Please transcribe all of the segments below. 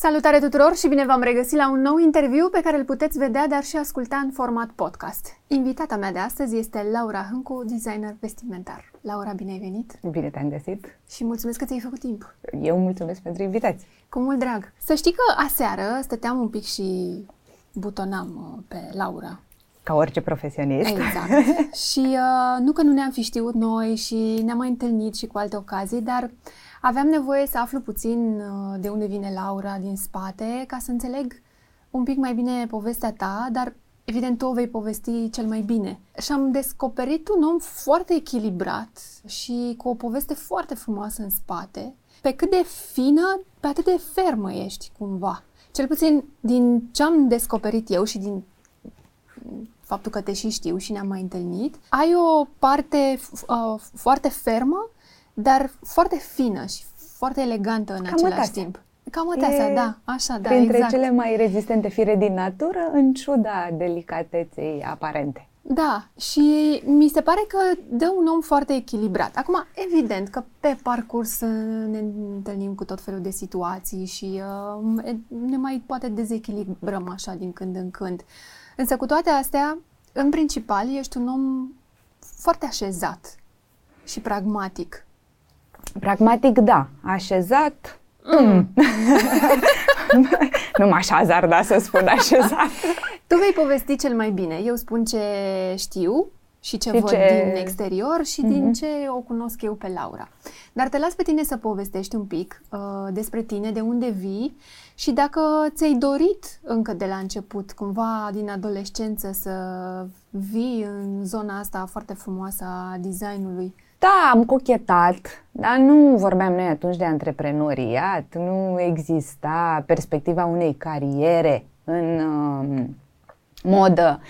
Salutare tuturor și bine v-am regăsit la un nou interviu pe care îl puteți vedea, dar și asculta în format podcast. Invitata mea de astăzi este Laura Hâncu, designer vestimentar. Laura, bine ai venit! Bine te-am găsit! Și mulțumesc că ți-ai făcut timp! Eu mulțumesc pentru invitație! Cu mult drag! Să știi că aseară stăteam un pic și butonam uh, pe Laura. Ca orice profesionist. Exact. și uh, nu că nu ne-am fi știut noi și ne-am mai întâlnit și cu alte ocazii, dar aveam nevoie să aflu puțin uh, de unde vine Laura din spate ca să înțeleg un pic mai bine povestea ta, dar evident tu o vei povesti cel mai bine. Și am descoperit un om foarte echilibrat și cu o poveste foarte frumoasă în spate, pe cât de fină, pe atât de fermă ești cumva. Cel puțin din ce am descoperit eu și din faptul că te și știu și ne-am mai întâlnit, ai o parte uh, foarte fermă dar foarte fină și foarte elegantă în Cam același mătasea. timp. Cam mătasea, da, așa, da, Printre exact. cele mai rezistente fire din natură, în ciuda delicateței aparente. Da, și mi se pare că dă un om foarte echilibrat. Acum, evident că pe parcurs uh, ne întâlnim cu tot felul de situații și uh, ne mai poate dezechilibrăm așa din când în când. Însă cu toate astea, în principal, ești un om foarte așezat și pragmatic. Pragmatic, da. Așezat, mm. nu m-aș hazarda să spun așezat. Tu vei povesti cel mai bine. Eu spun ce știu și ce Și văd ce- din exterior și din ce o cunosc eu pe Laura. Dar te las pe tine să povestești un pic uh, despre tine, de unde vii și dacă ți-ai dorit încă de la început, cumva din adolescență, să vii în zona asta foarte frumoasă a designului. Da, am cochetat, dar nu vorbeam noi atunci de antreprenoriat, nu exista perspectiva unei cariere în uh, modă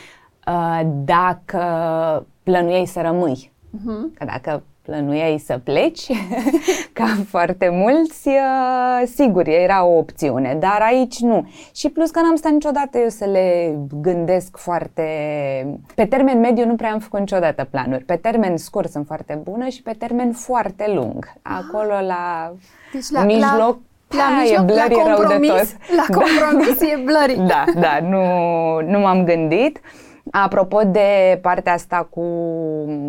uh, dacă plănuiei să rămâi. Uh-huh. Că dacă plănuiai să pleci, ca foarte mulți, uh, sigur, era o opțiune, dar aici nu. Și plus că n-am stat niciodată eu să le gândesc foarte... Pe termen mediu nu prea am făcut niciodată planuri. Pe termen scurt sunt foarte bună și pe termen foarte lung. Acolo la, Deci la mijloc, la, la da, mijloc, e blurry la rău de compromis, tot. la Da. compromis e blurry. Da, da, nu, nu m-am gândit. Apropo de partea asta cu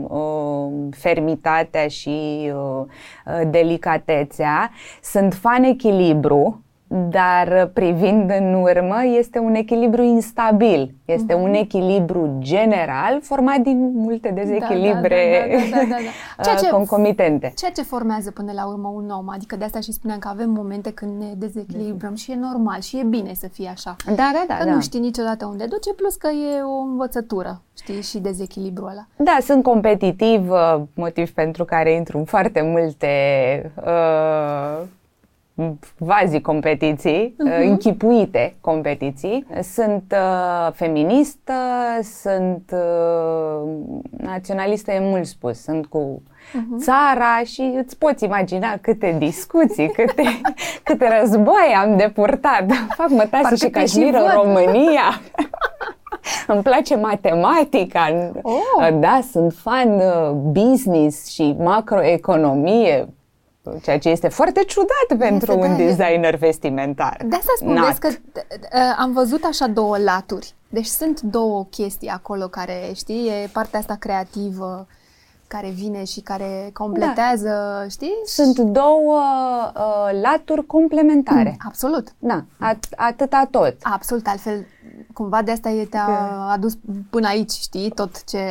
uh, fermitatea și uh, uh, delicatețea, sunt fan echilibru, dar privind în urmă este un echilibru instabil. Este un echilibru general format din multe dezechilibre Da, da, da, da, da, da. Ceea uh, ce- concomitente. Ceea ce formează până la urmă un om, adică de asta și spuneam că avem momente când ne dezechilibrăm și e normal și e bine să fie așa. Da, da, da. Că da. nu știi niciodată unde duce, plus că e o învățătură, știi, și dezechilibrul ăla. Da, sunt competitiv, uh, motiv pentru care intru în foarte multe uh, vazi competiții, uh, închipuite competiții. Sunt uh, feministă, sunt uh, naționalistă, e mult spus, sunt cu țara și îți poți imagina câte discuții, câte, câte războaie am de purtat. Fac mătase Parcă și te și cașmir în văd. România. Îmi place matematica. Oh. Da, sunt fan uh, business și macroeconomie, ceea ce este foarte ciudat pentru da, un e- designer vestimentar. De asta spun Nat. vezi că uh, am văzut așa două laturi. Deci sunt două chestii acolo care, știi, e partea asta creativă care vine și care completează, știi? Sunt două uh, laturi complementare. Absolut. Da, at- atâta tot. Absolut, altfel cumva de asta e te-a adus până aici, știi, tot ce,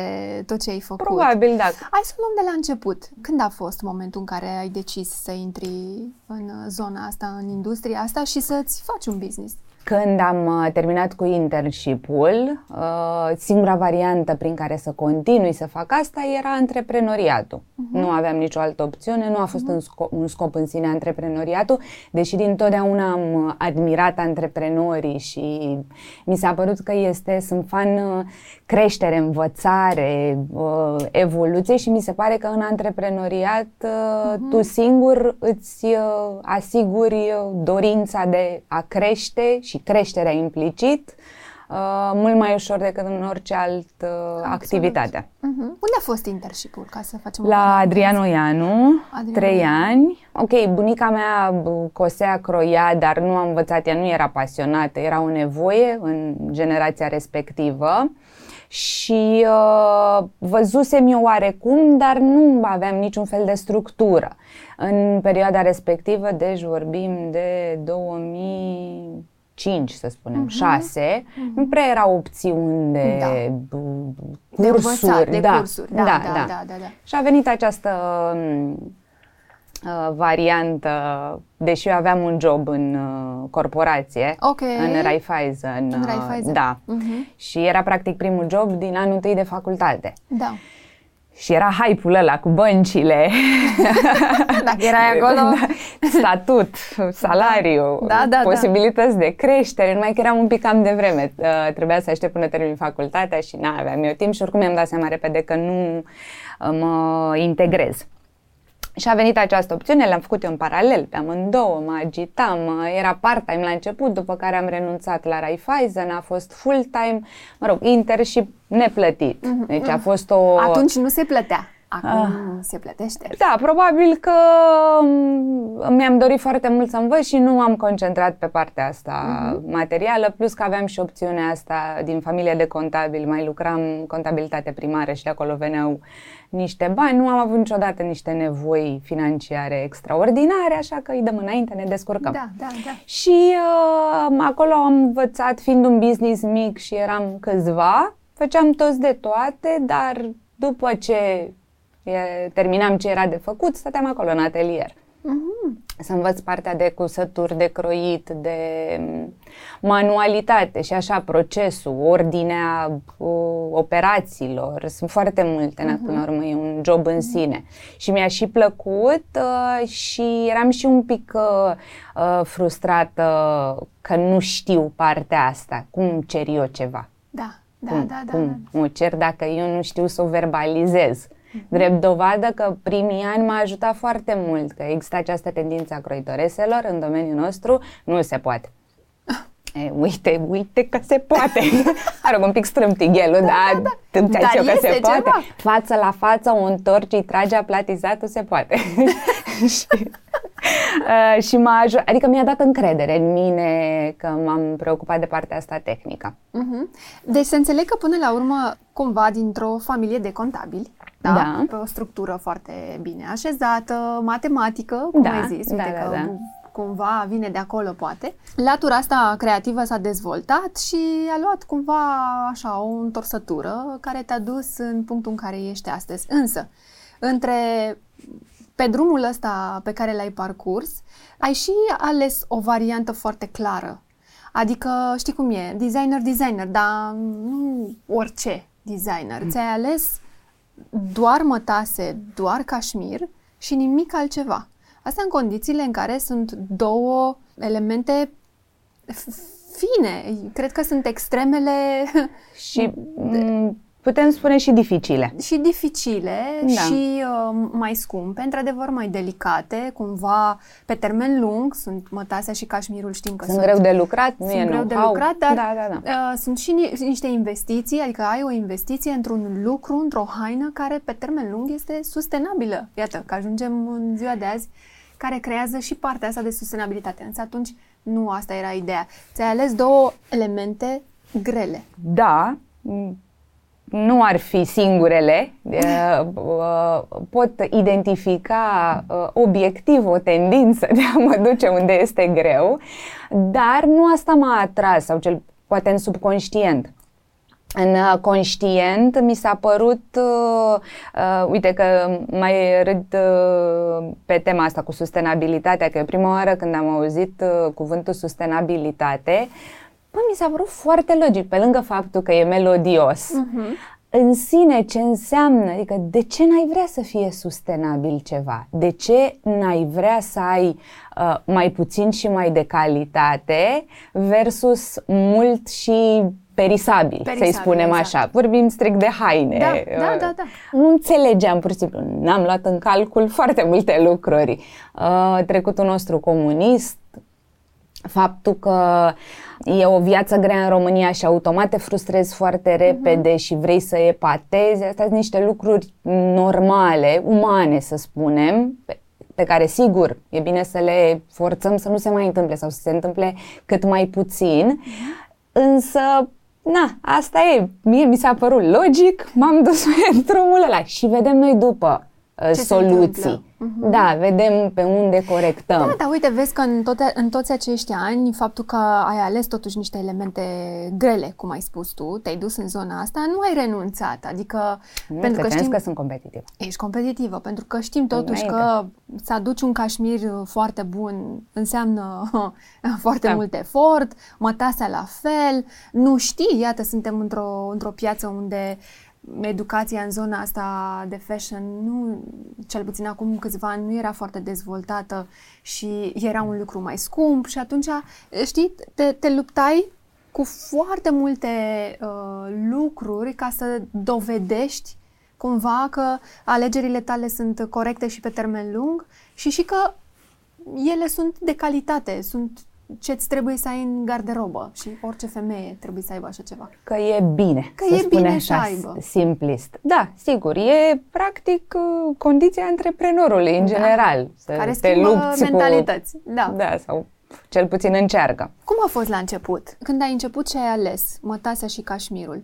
tot ce ai făcut. Probabil, da. Hai să luăm de la început. Când a fost momentul în care ai decis să intri în zona asta, în industria asta și să-ți faci un business? Când am uh, terminat cu internship-ul, uh, singura variantă prin care să continui să fac asta era antreprenoriatul. Nu aveam nicio altă opțiune, nu a fost un, scop, un scop în sine antreprenoriatul, deși din totdeauna am uh, admirat antreprenorii și mi s-a părut că este, sunt fan uh, creștere, învățare, uh, evoluție și mi se pare că în antreprenoriat uh, tu singur îți uh, asiguri uh, dorința de a crește și creșterea implicit uh, mult mai ușor decât în orice altă uh, activitate. Uh-huh. Unde a fost internship-ul, ca să facem La Adrian Oianu, trei ani. Ok, bunica mea cosea, croia, dar nu a învățat, ea nu era pasionată, era o nevoie în generația respectivă și uh, văzusem eu oarecum, dar nu aveam niciun fel de structură. În perioada respectivă, deci vorbim de 2000 5, să spunem, uh-huh. 6, uh-huh. nu prea erau opțiuni de da. cursuri. De învățat, de da. cursuri. Da, da, da, da. da, da, da. Și a venit această uh, variantă, deși eu aveam un job în uh, corporație, okay. în Raiffeisen. În Raiffeisen. Da. Uh-huh. Și era practic primul job din anul întâi de facultate. Da. Și era hype-ul ăla cu băncile. Dacă erai acolo. Da, statut, salariu, da, da, da. posibilități da. de creștere, numai că eram un pic cam de vreme. Uh, trebuia să aștept până termin facultatea și nu aveam eu timp și oricum mi-am dat seama repede că nu uh, mă integrez. Și a venit această opțiune, le-am făcut eu în paralel, pe amândouă, mă agitam, era part-time la început, după care am renunțat la Raiffeisen, a fost full-time, mă rog, internship neplătit. Mm-hmm. Deci a fost o... Atunci nu se plătea. Acum ah. se plătește. Da, probabil că mm, mi-am dorit foarte mult să învăț și nu am concentrat pe partea asta uh-huh. materială, plus că aveam și opțiunea asta din familie de contabil, mai lucram contabilitate primară și de acolo veneau niște bani, nu am avut niciodată niște nevoi financiare extraordinare, așa că îi dăm înainte, ne descurcăm. Da, da, da. Și uh, acolo am învățat, fiind un business mic și eram câțiva, făceam toți de toate, dar după ce e, terminam ce era de făcut, stăteam acolo în atelier. Uh-huh. Să învăț partea de cusături, de croit, de mm, manualitate și așa procesul, ordinea uh, operațiilor. Sunt foarte multe, uh-huh. până la urmă, e un job în sine. Uh-huh. Și mi-a și plăcut uh, și eram și un pic uh, uh, frustrată că nu știu partea asta. Cum cer eu ceva? Da, da, cum, da, da. Cum da. o cer dacă eu nu știu să o verbalizez? Drept dovadă că primii ani m-a ajutat foarte mult, că există această tendință a croitoreselor în domeniul nostru, nu se poate. E, uite, uite că se poate. Are un pic strâmtighelul, da, dar da, da. îmi dar că se ceva. poate. Față la față, o întorci, îi trage aplatizatul, se poate. și, uh, și m-a ajutat, adică mi-a dat încredere în mine că m-am preocupat de partea asta tehnică. Uh-huh. Deci să înțeleg că până la urmă, cumva dintr-o familie de contabili, da? da? Pe o structură foarte bine așezată, matematică, cum da, ai zis, uite da, că da, da. cumva vine de acolo, poate. Latura asta creativă s-a dezvoltat și a luat cumva așa o întorsătură care te-a dus în punctul în care ești astăzi. Însă, între pe drumul ăsta pe care l-ai parcurs, ai și ales o variantă foarte clară. Adică, știi cum e, designer, designer, dar nu orice designer. Mm. Ți-ai ales doar mătase, doar cașmir și nimic altceva. Asta în condițiile în care sunt două elemente fine. Cred că sunt extremele și Putem spune și dificile. Și dificile da. și uh, mai scumpe, într-adevăr mai delicate, cumva pe termen lung, sunt mătasea și cașmirul, știm că sunt, sunt greu de lucrat, nu sunt e greu de lucrat, dar da, da, da. Uh, sunt și ni- niște investiții, adică ai o investiție într-un lucru, într-o haină care pe termen lung este sustenabilă. Iată, că ajungem în ziua de azi care creează și partea asta de sustenabilitate. Însă atunci nu asta era ideea. Ți-ai ales două elemente grele. Da, nu ar fi singurele, pot identifica obiectiv o tendință de a mă duce unde este greu, dar nu asta m-a atras, sau cel poate în subconștient. În conștient mi s-a părut, uh, uh, uite că mai râd uh, pe tema asta cu sustenabilitatea, că prima oară când am auzit uh, cuvântul sustenabilitate, Bă, mi s-a părut foarte logic, pe lângă faptul că e melodios. Uh-huh. În sine ce înseamnă, adică de ce n-ai vrea să fie sustenabil ceva? De ce n-ai vrea să ai uh, mai puțin și mai de calitate versus mult și perisabil, perisabil să-i spunem exact. așa. Vorbim strict de haine. Da, da, da, da. Nu înțelegeam, pur și simplu, n-am luat în calcul foarte multe lucruri. Uh, trecutul nostru comunist, faptul că e o viață grea în România și automat te frustrezi foarte repede uh-huh. și vrei să epatezi. Astea sunt niște lucruri normale, umane să spunem, pe, pe care sigur e bine să le forțăm să nu se mai întâmple sau să se întâmple cât mai puțin. Însă na, asta e. Mie mi s-a părut logic, m-am dus pe drumul ăla și vedem noi după uh, soluții. Uh-huh. Da, vedem pe unde corectăm. Da, dar uite, vezi că în, toate, în toți acești ani, faptul că ai ales totuși niște elemente grele, cum ai spus tu, te-ai dus în zona asta, nu ai renunțat. Adică, nu, pentru că știm că sunt competitivă. Ești competitivă, pentru că știm totuși Înainte. că să aduci un cașmir foarte bun înseamnă foarte da. mult efort, mătasea la fel, nu știi, iată, suntem într-o, într-o piață unde educația în zona asta de fashion, nu, cel puțin acum câțiva ani, nu era foarte dezvoltată și era un lucru mai scump și atunci, știi, te, te luptai cu foarte multe uh, lucruri ca să dovedești cumva că alegerile tale sunt corecte și pe termen lung și și că ele sunt de calitate, sunt ce-ți trebuie să ai în garderobă și orice femeie trebuie să aibă așa ceva. Că e bine, Că e bine așa, să aibă. simplist. Da, sigur, e practic uh, condiția antreprenorului în da. general. Să Care te lupți mentalități. Cu... Da. da, sau cel puțin încearcă. Cum a fost la început? Când ai început și ai ales mătasea și cașmirul?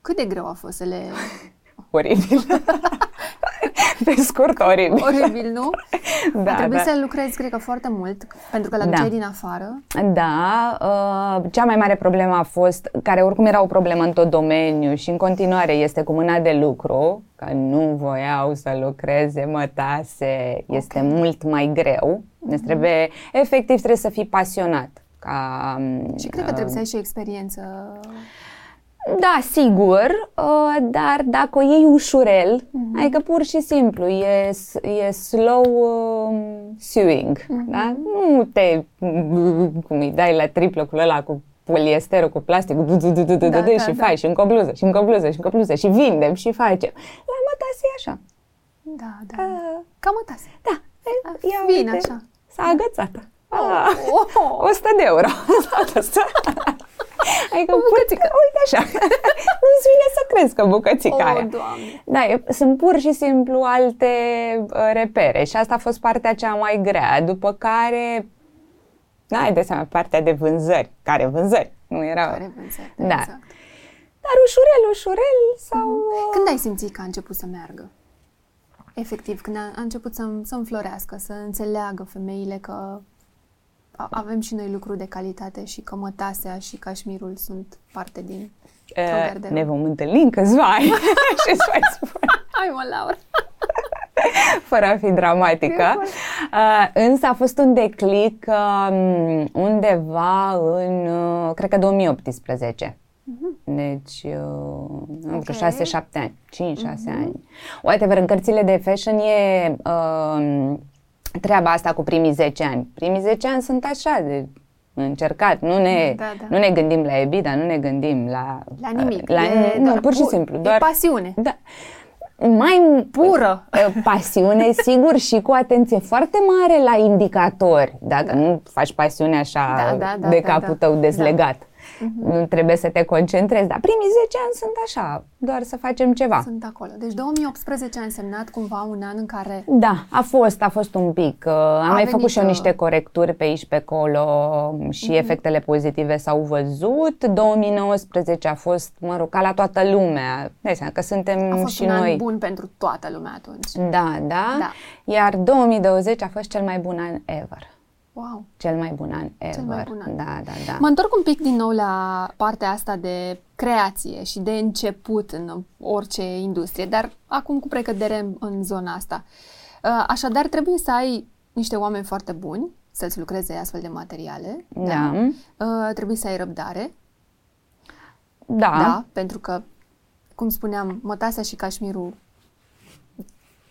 Cât de greu a fost să le... Oribil. Pe scurt, oribil. Oribil, nu? Da, a trebuit da. să lucrezi, cred că, foarte mult, pentru că la da. din afară. Da. Uh, cea mai mare problemă a fost, care oricum era o problemă în tot domeniul și în continuare este cu mâna de lucru, că nu voiau să lucreze mătase, okay. este mult mai greu. Mm-hmm. Deci trebuie, efectiv, trebuie să fii pasionat. Ca, și cred că trebuie să ai și o experiență da, sigur, uh, dar dacă o iei ușurel, uh-huh. adică pur și simplu, e, e slow uh, sewing, uh-huh. da? Nu te, cum îi dai la triplă cu ăla cu poliesterul, cu plastic, da, da, și faci și încă o bluză, și încă o bluză, și încă o bluză, și vindem, și facem. La mătase e așa. Da, da. Uh, Ca mătase. Da. Ia Vine așa. S-a agățat. Oh, oh, 100 de euro. Adică o bucățică. Uite așa. Nu-ți vine să crezi că bucățica oh, aia. Doamne. Da, e, sunt pur și simplu alte uh, repere și asta a fost partea cea mai grea. După care, da, ai de seama, partea de vânzări. Care vânzări? Nu era... Care vânzări, da. Exact. Dar ușurel, ușurel sau... Uh-huh. Când ai simțit că a început să meargă? Efectiv, când a, a început să, să înflorească, să înțeleagă femeile că avem și noi lucruri de calitate și că mătasea și cașmirul sunt parte din uh, Ne vom întâlni în câțiva ani și îți mai spun. Hai mă, Laura! Fără a fi dramatică. Uh, însă a fost un declic uh, undeva în, uh, cred că 2018. Uh-huh. Mhm. Deci, uh, okay. vreo 6-7 ani, 5-6 uh-huh. Mhm. ani. Whatever, în cărțile de fashion e uh, treaba asta cu primii 10 ani. Primii 10 ani sunt așa de încercat, nu ne, da, da. nu ne gândim la EBITDA, nu ne gândim la... La nimic. La, e nu, pur și simplu. Doar, e pasiune. Da. Mai pură. Pasiune, sigur, și cu atenție foarte mare la indicatori. Dacă da. nu faci pasiune așa da, da, da, de da, capul da, tău dezlegat. Da. Uh-huh. Nu trebuie să te concentrezi, dar primii 10 ani sunt așa, doar să facem ceva. Sunt acolo. Deci 2018 a însemnat cumva un an în care... Da, a fost, a fost un pic. Uh, am mai făcut și eu uh, niște corecturi pe aici, pe acolo și uh-huh. efectele pozitive s-au văzut. 2019 a fost, mă rog, ca la toată lumea. Dai seama că suntem a fost și un noi. an bun pentru toată lumea atunci. Da, da, da. Iar 2020 a fost cel mai bun an ever. Wow. Cel mai bun an ever. Cel mai bun an. Da, da, da. Mă întorc un pic din nou la partea asta de creație și de început în orice industrie, dar acum cu precădere în zona asta. Uh, așadar, trebuie să ai niște oameni foarte buni să-ți lucreze astfel de materiale. Da. da. Uh, trebuie să ai răbdare. Da. Da, pentru că, cum spuneam, mătasea și cașmirul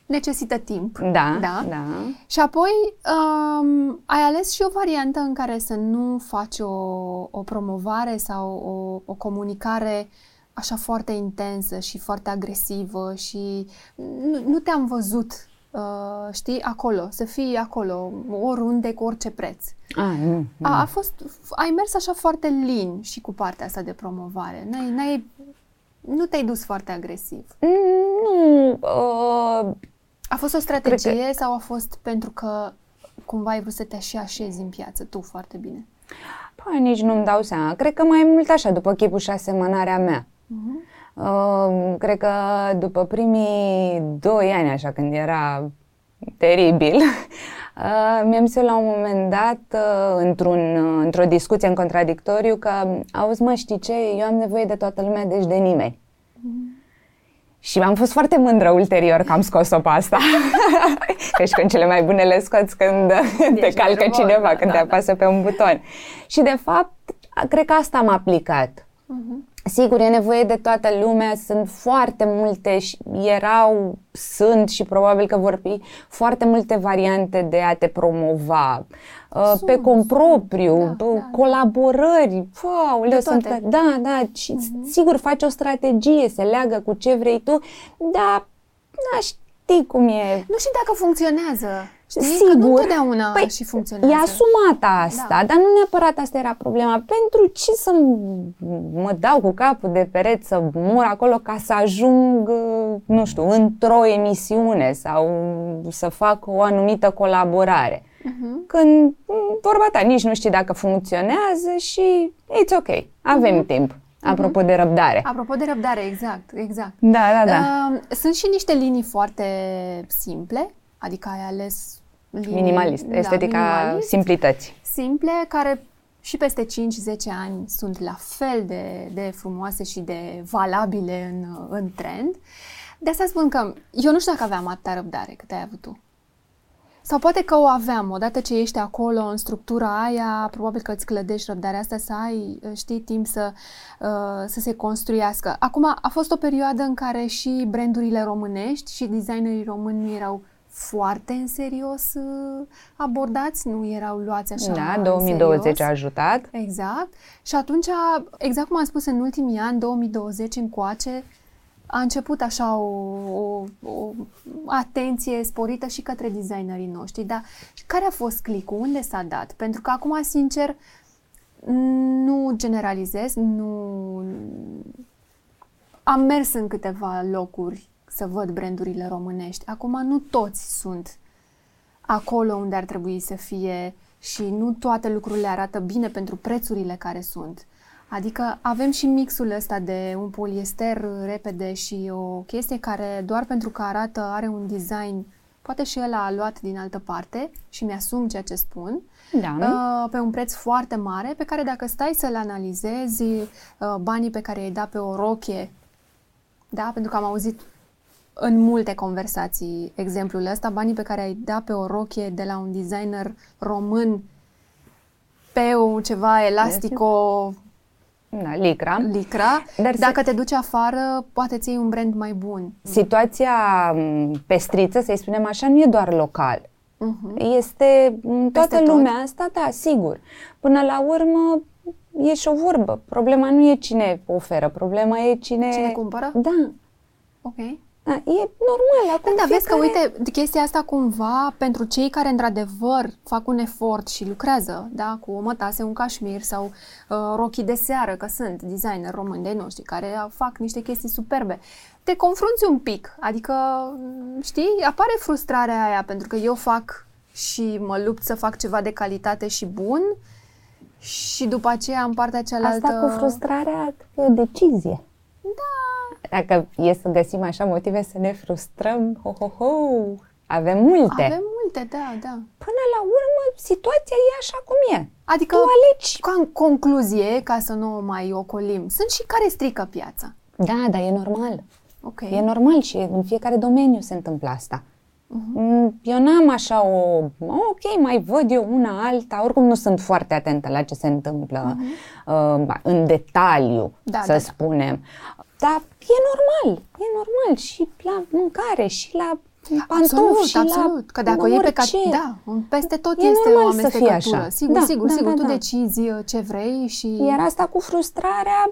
necesită timp. Da, da. da. Și apoi um, ai ales și o variantă în care să nu faci o, o promovare sau o, o comunicare așa foarte intensă și foarte agresivă și nu, nu te-am văzut uh, știi, acolo, să fii acolo, oriunde, cu orice preț. A, nu, nu. A, a fost, ai mers așa foarte lin și cu partea asta de promovare. N-ai, n-ai, nu te-ai dus foarte agresiv. Nu, uh, A fost o strategie Cred sau a fost pentru că cumva ai vrut să te și așezi în piață tu foarte bine? Păi, nici nu-mi dau seama. Cred că mai mult așa, după chipul și asemănarea mea. Uh, cred că după primii doi ani, așa, când era teribil, uh, mi-am zis eu la un moment dat, uh, într-un, uh, într-o discuție în contradictoriu, că, auzi mă, știi ce, eu am nevoie de toată lumea, deci de nimeni. Și am fost foarte mândră ulterior că am scos-o pe asta. că și când cele mai bune le scoți când te Ești calcă mai cineva, robot, când da, te da. apasă pe un buton. Și de fapt, cred că asta am aplicat. Mhm. Sigur, e nevoie de toată lumea, sunt foarte multe, și erau, sunt și probabil că vor fi foarte multe variante de a te promova. Uh, Sunt, pe compropriu, sunt, da, bă, da. colaborări, wow, De sunt, toate. Mhm. da, da, și sigur faci o strategie, se leagă cu ce vrei tu, dar da, știi cum e. Nu știu dacă funcționează. Știi? Că Sigur. nu întotdeauna Păi, și funcționează. E asumată asta, Da. dar nu neapărat asta era problema. Pentru ce să m- mă dau cu capul de pereți să mor acolo ca să ajung, uh, nu știu, într-o emisiune sau să fac o anumită colaborare? Mhm. Când m, vorba ta, nici nu știi dacă funcționează și it's ok, avem Mhm. timp. Apropo de răbdare. Apropo de răbdare, exact, exact. Da, da, da. Uh, sunt și niște linii foarte simple, adică ai ales linii, Minimalist, da, estetica minimalist, simplității. simple, care și peste 5-10 ani sunt la fel de, de frumoase și de valabile în, în trend. De asta spun că eu nu știu dacă aveam atâta răbdare cât ai avut tu. Sau poate că o aveam, odată ce ești acolo în structura aia, probabil că îți clădești răbdarea asta să ai, știi, timp să, uh, să se construiască. Acum, a fost o perioadă în care și brandurile românești și designerii români nu erau foarte în serios uh, abordați, nu erau luați așa Da, în 2020 serios. a ajutat. Exact. Și atunci, exact cum am spus, în ultimii ani, 2020 încoace, a început așa o, o, o atenție sporită și către designerii noștri. Dar care a fost clicul? Unde s-a dat? Pentru că acum, sincer, nu generalizez, nu... Am mers în câteva locuri să văd brandurile românești. Acum nu toți sunt acolo unde ar trebui să fie și nu toate lucrurile arată bine pentru prețurile care sunt. Adică avem și mixul ăsta de un poliester repede și o chestie care doar pentru că arată, are un design, poate și el a luat din altă parte și mi-asum ceea ce spun, Da, nu? uh, pe un preț foarte mare, pe care dacă stai să-l analizezi, uh, banii pe care i-ai dat pe o rochie, da, pentru că am auzit în multe conversații exemplul ăsta, banii pe care ai dat pe o rochie de la un designer român pe o ceva elastico Da, licra. licra, Dar se- dacă te duci afară, poate ți iei un brand mai bun. Situația m, pestriță, să-i spunem așa, nu e doar local. Mhm. Este în toată Peste tot? lumea asta, da, sigur. Până la urmă, e și o vorbă. Problema nu e cine oferă, problema e cine... Cine cumpără? Da. Ok. Da e normal. Acum Da, vezi că, fiecare- uite, chestia asta cumva, pentru cei care într-adevăr fac un efort și lucrează, da, cu o mătase, un cașmir sau uh, rochii de seară, că sunt designer români de noștri care fac niște chestii superbe, te confrunți un pic, adică, m, știi, apare frustrarea aia, pentru că eu fac și mă lupt să fac ceva de calitate și bun și după aceea în partea cealaltă... Asta cu frustrarea e o decizie. Da. Dacă e să găsim așa motive să ne frustrăm, ho, ho, ho, avem multe. Avem multe, da, da. Până la urmă, situația e așa cum e. Adică, Tu alegi. ca în concluzie, ca să nu o mai ocolim, sunt și care strică piața. Da, dar e normal. Ok. E normal și în fiecare domeniu se întâmplă asta. Mm, Eu n-am așa o, ok, mai văd eu una alta, oricum nu sunt foarte atentă la ce se întâmplă uh, în detaliu, Da, să da, da. Spunem. Dar e normal, e normal și la mâncare și la pantofi Absolut, și absolut. la Că dacă o iei pe ca... orice. Da, peste tot E este o normal să fie amestecătură. așa. Sigur, Da, sigur, da, sigur. da, tu da. decizi uh, ce vrei și... Iar asta cu frustrarea,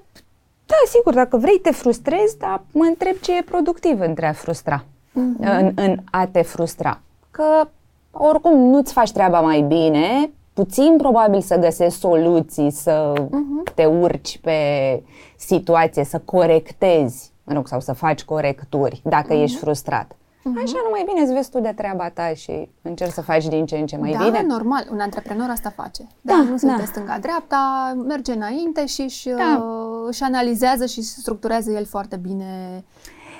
da, sigur, dacă vrei te frustrezi, dar mă întreb ce e productiv între a frustra. uh-huh. în, în a te frustra. Că oricum nu-ți faci treaba mai bine, puțin probabil să găsești soluții, să uh-huh. te urci pe situație, să corectezi, mă rog, sau să faci corecturi dacă uh-huh. ești frustrat. Uh-huh. Așa nu mai bine îți vezi tu de treaba ta și încerci să faci din ce în ce mai da, bine. Da, normal, un antreprenor asta face. Da, da nu se da. stânga-dreapta, merge înainte și își, da. uh, își analizează și structurează el foarte bine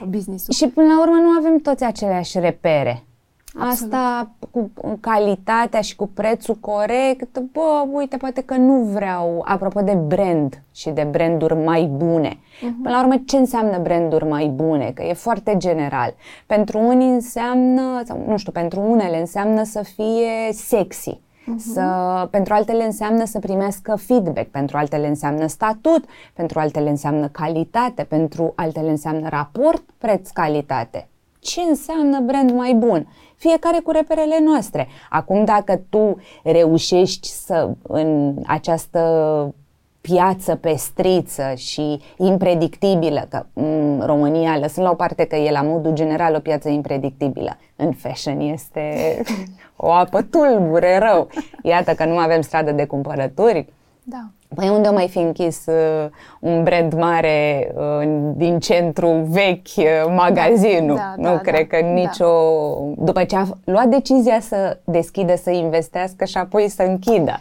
business-ul. Și până la urmă nu avem toți aceleași repere. Absolut. Asta cu calitatea și cu prețul corect, bă, uite, poate că nu vreau, apropo de brand și de branduri mai bune. Uh-huh. Până la urmă, ce înseamnă branduri mai bune? Că e foarte general. Pentru unii înseamnă, sau nu știu, pentru unele înseamnă să fie sexy. Uh-huh. Să, pentru altele înseamnă să primească feedback, pentru altele înseamnă statut, pentru altele înseamnă calitate, pentru altele înseamnă raport preț-calitate ce înseamnă brand mai bun. Fiecare cu reperele noastre. Acum, dacă tu reușești să în această piață pestriță și impredictibilă, că în România, lăsând la o parte că e la modul general o piață impredictibilă, în fashion este o apă tulbure rău. Iată că nu avem stradă de cumpărături, da. Păi unde mai fi închis uh, un brand mare uh, din centru vechi, uh, magazinul? Da, da, nu da, cred da, că nicio... Da. După ce a luat decizia să deschidă, să investească și apoi să închidă.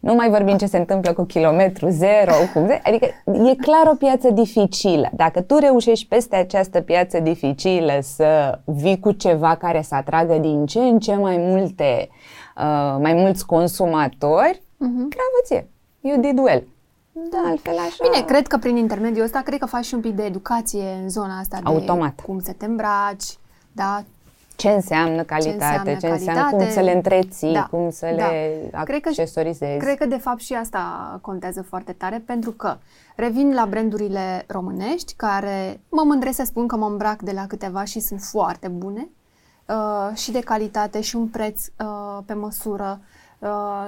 Nu mai vorbim ce se întâmplă cu kilometru zero, cu... adică e clar o piață dificilă. Dacă tu reușești peste această piață dificilă să vii cu ceva care să atragă din ce în ce mai multe, uh, mai mulți consumatori, uh-huh. bravo ție! You did well. Da, altfel așa. Bine, cred că prin intermediul ăsta, cred că faci și un pic de educație în zona asta Automat. de cum să te îmbraci, da, ce înseamnă calitate, ce înseamnă, ce înseamnă calitate, cum să le întreții, da, cum să da. le accesorizezi. Cred că, cred că de fapt și asta contează foarte tare pentru că revin la brandurile românești care mă mândresc să spun că mă îmbrac de la câteva și sunt foarte bune uh, și de calitate și un preț uh, pe măsură Uh,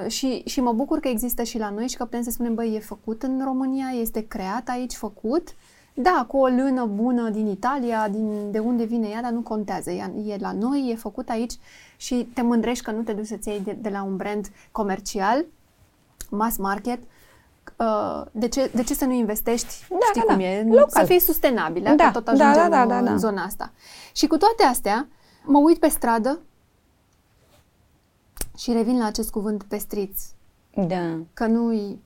și, și mă bucur că există și la noi și că putem să spunem, băi, e făcut în România, este creat aici, făcut. Da, cu o lână bună din Italia, din de unde vine ea, dar nu contează. Ea e la noi, e făcut aici și te mândrești că nu te duci să-ți iei de, de la un brand comercial, mass market, uh, de ce, de ce să nu investești, da, știi da, cum da. e, Local. să fii sustenabil, da, că tot da, ajungem da, da, da, da, în zona asta. Și cu toate astea, mă uit pe stradă și revin la acest cuvânt pestriț. Da. Că nu e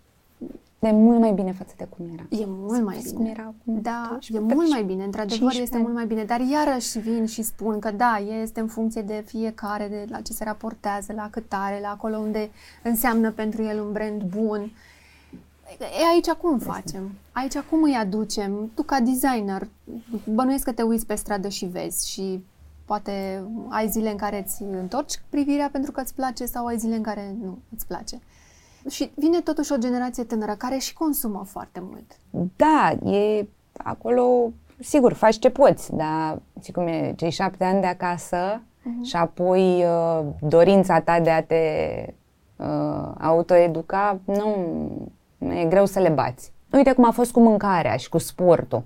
E mult mai bine față de cum era. E mult mai bine. Cum era acum da, e mult mai bine. Într-adevăr este mult mai bine. Dar iarăși vin și spun că da, este în funcție de fiecare, de la ce se raportează, la cât are, la acolo unde înseamnă pentru el un brand bun. E aici cum facem? Aici cum îi aducem? Tu ca designer, bănuiesc că te uiți pe stradă și vezi și Poate ai zile în care îți întorci privirea pentru că îți place sau ai zile în care nu îți place. Și vine totuși o generație tânără care și consumă foarte mult. Da, e acolo, sigur, faci ce poți, dar și cum e, cei șapte ani de acasă uh-huh. și apoi uh, dorința ta de a te uh, autoeduca, nu, e greu să le bați. Uite cum a fost cu mâncarea și cu sportul.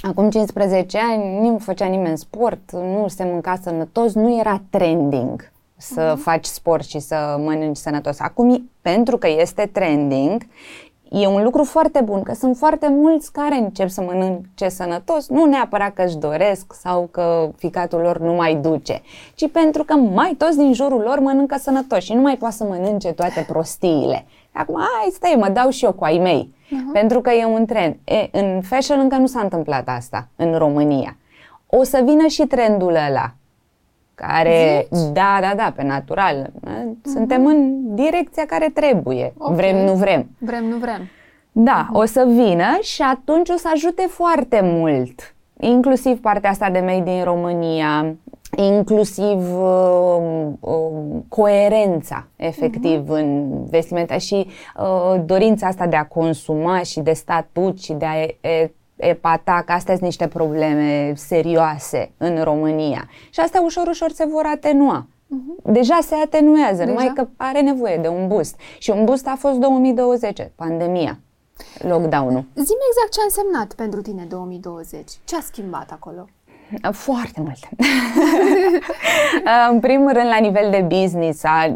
Acum 15 ani nu făcea nimeni sport, nu se mânca sănătos, nu era trending să uh-huh. faci sport și să mănânci sănătos. Acum, pentru că este trending, e un lucru foarte bun, că sunt foarte mulți care încep să mănânce sănătos, nu neapărat că își doresc sau că ficatul lor nu mai duce, ci pentru că mai toți din jurul lor mănâncă sănătos și nu mai poate să mănânce toate prostiile. Acum, hai, stai, mă dau și eu cu ai mei. Uh-huh. Pentru că e un trend. E, în fashion încă nu s-a întâmplat asta în România. O să vină și trendul ăla care, Zici? da, da, da, pe natural. Suntem uh-huh. în direcția care trebuie. Okay. Vrem, nu vrem. Vrem, nu vrem. Da, uh-huh. o să vină și atunci o să ajute foarte mult. Inclusiv partea asta de made din România, inclusiv uh, uh, coerența efectiv uh-huh. în vestimenta și uh, dorința asta de a consuma și de statut și de a e, epata, că astea sunt niște probleme serioase în România. Și astea ușor, ușor se vor atenua. Uh-huh. Deja se atenuează, Deja? numai că are nevoie de un boost. Și un boost a fost 2020, pandemia, lockdown-ul. Zim exact ce a însemnat pentru tine 2020. Ce a schimbat acolo? Foarte multe. în primul rând, la nivel de business, a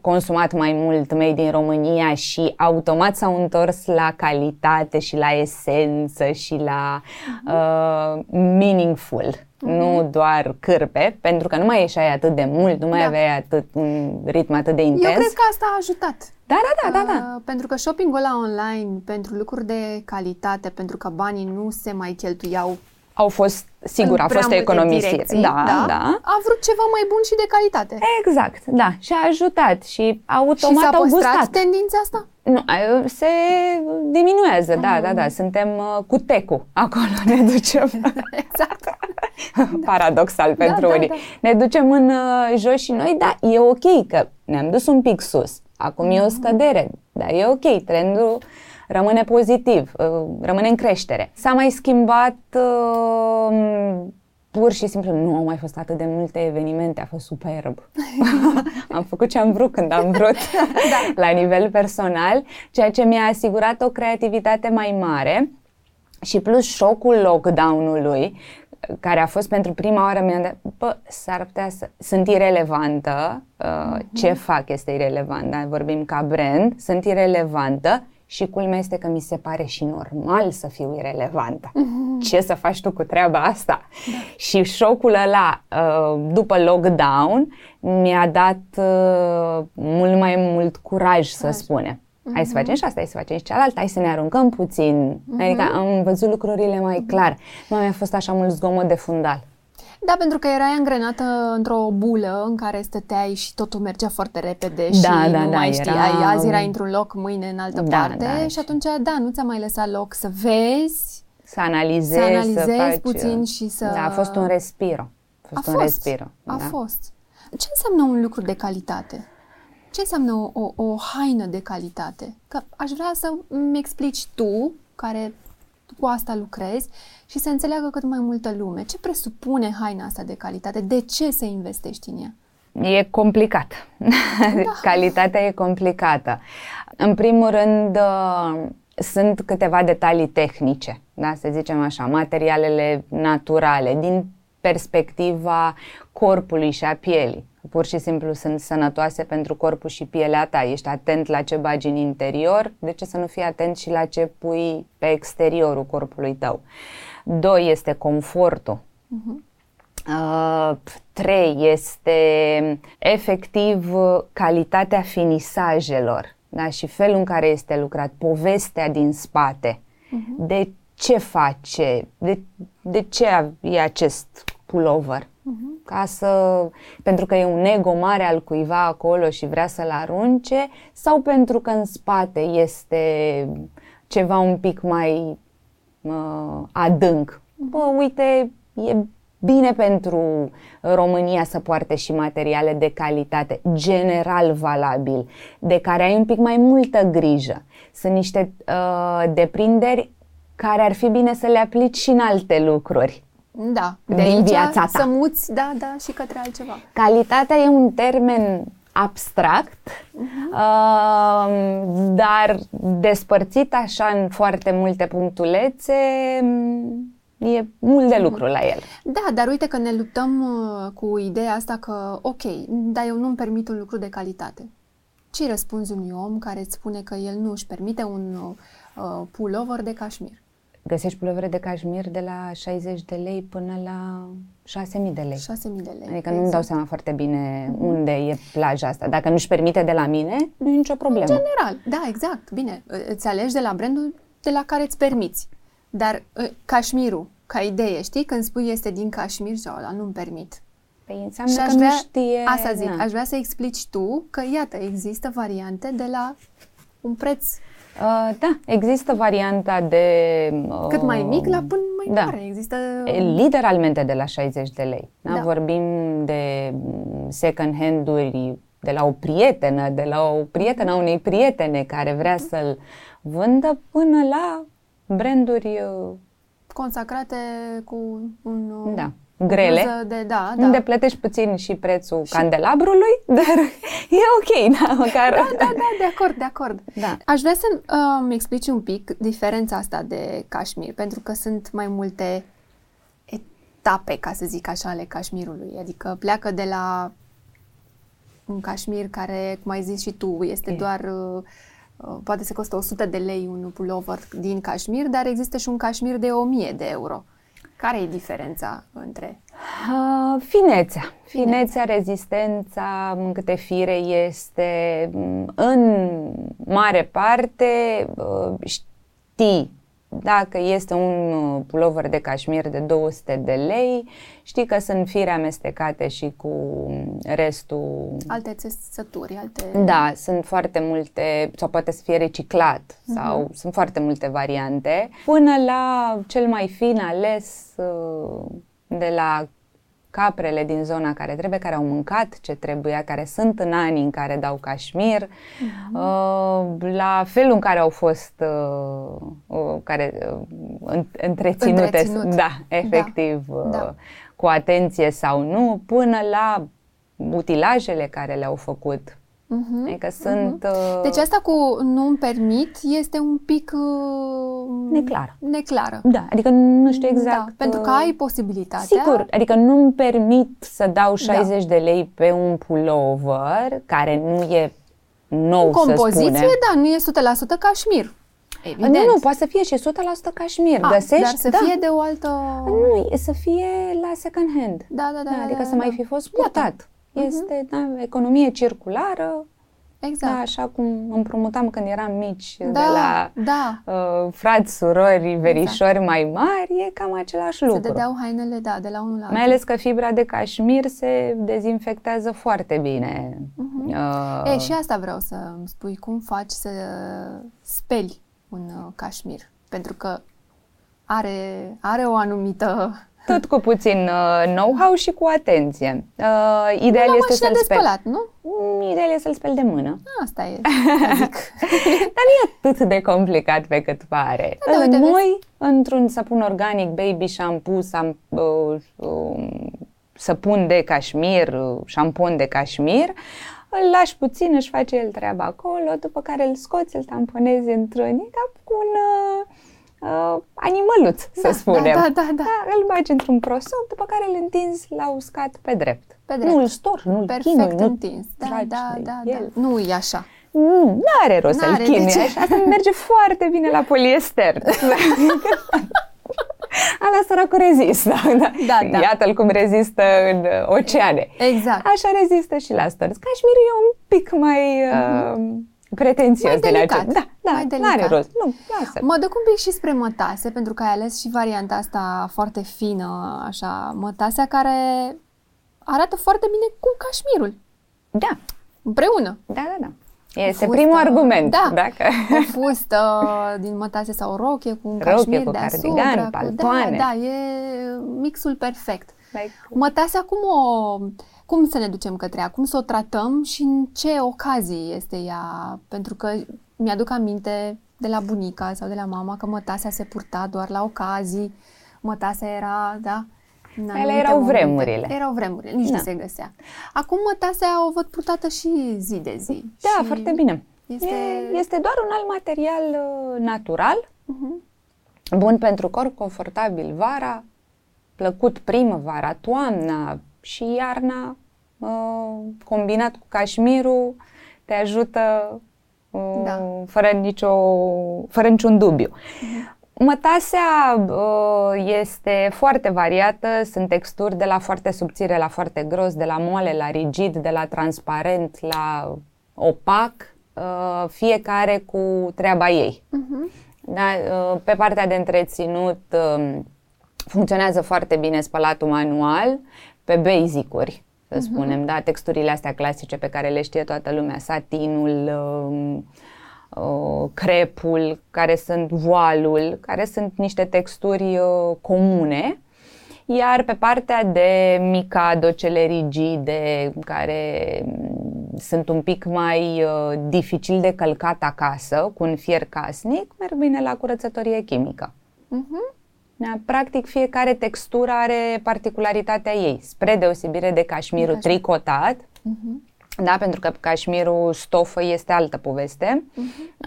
consumat mai mult made in România și automat s-au întors la calitate și la esență și la uh, meaningful. Uh-huh. Nu doar cârpe, pentru că nu mai ieșai atât de mult, nu mai da. aveai atât un ritm atât de intens. Eu cred că asta a ajutat. Da, da, da, da, da. Uh, pentru că shoppingul ăla online, pentru lucruri de calitate, pentru că banii nu se mai cheltuiau au fost, sigur, a fost economisire. Da, da, da. A vrut ceva mai bun și de calitate. Exact, da. Și a ajutat și automat și s-a au gustat. tendința asta? Nu, se diminuează, da, da, da. Suntem uh, cu tecu acolo, ne ducem. exact. Paradoxal da, pentru da, unii. Da, da. Ne ducem în uh, jos și noi, da, e ok că ne-am dus un pic sus. Acum mm-hmm. e o mhm. scădere, dar e ok, trendul rămâne pozitiv, uh, rămâne în creștere. S-a mai schimbat uh, pur și simplu nu au mai fost atât de multe evenimente, a fost superb. am făcut ce am vrut când am vrut da. la nivel personal, ceea ce mi-a asigurat o creativitate mai mare și plus șocul lockdown-ului, care a fost pentru prima oară, mi-am dat, bă, s-ar putea să... Sunt irelevantă, uh, uh-huh. ce fac este irelevant, da? vorbim ca brand, sunt irelevantă și culmea este că mi se pare și normal să fiu irelevantă. Mm-hmm. Ce să faci tu cu treaba asta? Da. Și șocul ăla, uh, după lockdown, mi-a dat uh, mult mai mult curaj, să Hai. spunem. Mm-hmm. Hai să facem și asta, hai să facem și cealaltă, hai să ne aruncăm puțin. Mm-hmm. Adică am văzut lucrurile mai clar. Nu mi-a fost așa mult zgomot de fundal. Da, pentru că erai angrenată într-o bulă în care stăteai și totul mergea foarte repede și da, da, nu da, mai știai. Era... Azi erai într-un loc, mâine în altă da, parte da, și atunci, da, nu ți-a mai lăsat loc să vezi, să analizezi, să analizezi să faci... puțin și să... Da, a fost un respiro. A fost a un fost, respiro. A da. fost. Ce înseamnă un lucru de calitate? Ce înseamnă o, o, o haină de calitate? Că aș vrea să-mi explici tu, care cu asta lucrezi, și să înțeleagă cât mai multă lume. Ce presupune haina asta de calitate? De ce să investești în ea? E complicat. Da. Calitatea e complicată. În primul rând, uh, sunt câteva detalii tehnice, da, să zicem așa, materialele naturale, din perspectiva corpului și a pielii. Pur și simplu sunt sănătoase pentru corpul și pielea ta. Ești atent la ce bagi în interior, de ce să nu fii atent și la ce pui pe exteriorul corpului tău. Doi este confortul. Uh-huh. Uh, trei este efectiv calitatea finisajelor da? și felul în care este lucrat, povestea din spate. Uh-huh. De ce face, de, de ce e acest pullover. Uh-huh. Ca să, pentru că e un ego mare al cuiva acolo și vrea să-l arunce sau pentru că în spate este ceva un pic mai uh, adânc. Bă, uite, e bine pentru România să poarte și materiale de calitate, general valabil, de care ai un pic mai multă grijă. Sunt niște uh, deprinderi care ar fi bine să le aplici și în alte lucruri. Da, de din aici viața ta. să muți, da, da, și către altceva. Calitatea e un termen abstract, uh-huh. uh, dar despărțit așa în foarte multe punctulețe, e mult de lucru uh-huh. la el. Da, dar uite că ne luptăm uh, cu ideea asta că, ok, dar eu nu-mi permit un lucru de calitate. Ce răspunzi unui om care îți spune că el nu își permite un uh, pullover de cașmir? Găsești pulovere de cașmir de la 60 de lei până la 6.000 de lei. 6.000 de lei. Adică exact. nu-mi dau seama foarte bine mm-hmm. unde e plaja asta. Dacă nu-și permite de la mine, nu e nicio problemă. În general, da, exact. Bine, îți alegi de la brandul de la care îți permiți. Dar ă, cașmirul, ca idee, știi? Când spui este din cașmir, sau ăla nu-mi permit. Păi înseamnă că vrea, nu știe... Asta zic, na. aș vrea să explici tu că, iată, există variante de la un preț Uh, da, există varianta de... Uh, Cât mai mic la până mai da. mare. Există... Literalmente de la 60 de lei. Da? da. Vorbim de second hand-uri de la o prietenă, de la o prietenă a unei prietene care vrea mhm. să-l vândă până la branduri uh, consacrate cu un uh, da grele, de, da, unde da. plătești puțin și prețul și... candelabrului, dar e ok, da, măcar. Da, da, da, de acord, de acord. Da. Aș vrea să uh, explici un pic diferența asta de cașmir, pentru că sunt mai multe etape, ca să zic așa, ale cașmirului. Adică pleacă de la un cașmir care, cum ai zis și tu, este e. doar uh, uh poate să costă 100 de lei un pullover din cașmir, dar există și un cașmir de 1000 de euro. Care e diferența între? Uh, finețea. Finețea, rezistența în câte fire este mm, în mare parte uh, știi dacă este un uh, pulover de cașmir de 200 de lei, știi că sunt fire amestecate și cu restul... Alte țesături, alte... Da, sunt foarte multe, sau poate să fie reciclat, uh-huh. sau sunt foarte multe variante, până la cel mai fin ales uh, de la caprele din zona care trebuie, care au mâncat ce trebuia, care sunt în ani în care dau cașmir, uh-huh. uh, la felul în care au fost uh, uh, care, uh, întreținute, Întreținut. da, efectiv, da. Uh, da. cu atenție sau nu, până la utilajele care le-au făcut Uh-huh, adică uh-huh. sunt... Uh... Deci asta cu nu-mi permit este un pic... Uh... Neclară. Neclară. Da, adică nu știu exact... Da, pentru că ai posibilitatea... Sigur, adică nu-mi permit să dau 60 da. de lei pe un pullover care nu e nou, În compoziție, să spunem. da, nu e 100% cașmir. Evident. Nu, nu, poate să fie și 100% cașmir. A, Găsești, dar să da. fie de o altă... Nu, să fie la second hand. Da, da, da. da adică da, să da. mai fi fost purtat. Mhm. Este uh-huh. da, economie circulară, Exact. Da, așa cum împrumutam când eram mici Da, de la da. uh, frați, surori, verișori mai mari, e cam același Se lucru. dădeau hainele, da, de la unul la altul. Mai ales că fibra de cașmir se dezinfectează foarte bine. Uh-huh. Uh, e, și asta vreau să îmi spui, cum faci să speli un uh, cașmir? Pentru că are, are o anumită tot cu puțin uh, know-how și cu atenție. Uh, ideal nu este să-l de speli. spălat, nu? Mm, Ideal este să-l speli de mână. Asta e, zic. Dar nu e atât de complicat pe cât pare. Da, da, uite, Noi, vezi? într-un sapun organic, baby shampoo, sam, uh, uh, săpun de cașmir, uh, șampon de cașmir, îl lași puțin, își face el treaba acolo, după care îl scoți, îl tamponezi într-un ca cu un... Uh, uh, animăluț, să Da, spunem. da, da, da. Îl bagi într-un prosop, după care îl întinzi la uscat pe drept. Pe drept. Nu îl stor, nu îl Perfect chinui, nu întins. Da, tragi da, de da, el. da. Nu e așa. Nu are rost să-l N-are, de chinui. ce? Așa, asta merge foarte bine la poliester. Ala săracul rezistă. Da, Da, da. Iată-l cum rezistă în uh, oceane. Exact. Așa rezistă și la stors. Cașmirul e un pic mai uh, pretențios Mai din delicat. acest. Da, da, Mai nu are delicat. rost. Nu, lasă Mă duc un pic și spre mătase, pentru că ai ales și varianta asta foarte fină, așa, mătasea care arată foarte bine cu cașmirul, Da, împreună. da, da, da. Este fustă, primul argument. da. Dacă... O fustă din mătase sau o rochie cu un Rochie cașmir cu deasupra. cardigan, cu- paltoane. Da, da, e mixul perfect. Like, Mătasea cum o... Cum să ne ducem către ea? Cum să o tratăm și în ce ocazii este ea? Pentru că mi-aduc aminte de la bunica sau de la mama că mătasea se purta doar la ocazii. Mătasea era, da, în Ele anumite erau momente. vremurile. Erau vremurile, nici Da. nu se găsea. Acum mătasea o văd purtată și zi de zi. da, și foarte bine. Este... E, este doar un alt material uh, natural, Mhm. bun pentru corp, confortabil vara, plăcut primăvara, toamna și iarna, uh, combinat cu cașmirul, te ajută uh, Da. fără, nicio, fără niciun dubiu. Mătasea uh, este foarte variată, sunt texturi de la foarte subțire la foarte gros, de la moale la rigid, de la transparent la opac, uh, fiecare cu treaba ei. Mhm. Da, uh, pe partea de întreținut um, funcționează foarte bine spălatul manual pe basic-uri, să spunem, da, texturile astea clasice pe care le știe toată lumea, satinul, um, uh, crepul, care sunt voalul, care sunt niște texturi uh, comune. Iar pe partea de micado, cele rigide, care mm, sunt un pic mai uh, dificil de călcat acasă, cu un fier casnic, merg bine la curățătorie chimică. Mhm. Da, practic, fiecare textură are particularitatea ei. Spre deosebire de cașmirul De cașmir. tricotat, Mhm. Da, pentru că cașmirul stofă este altă poveste. Uh-huh.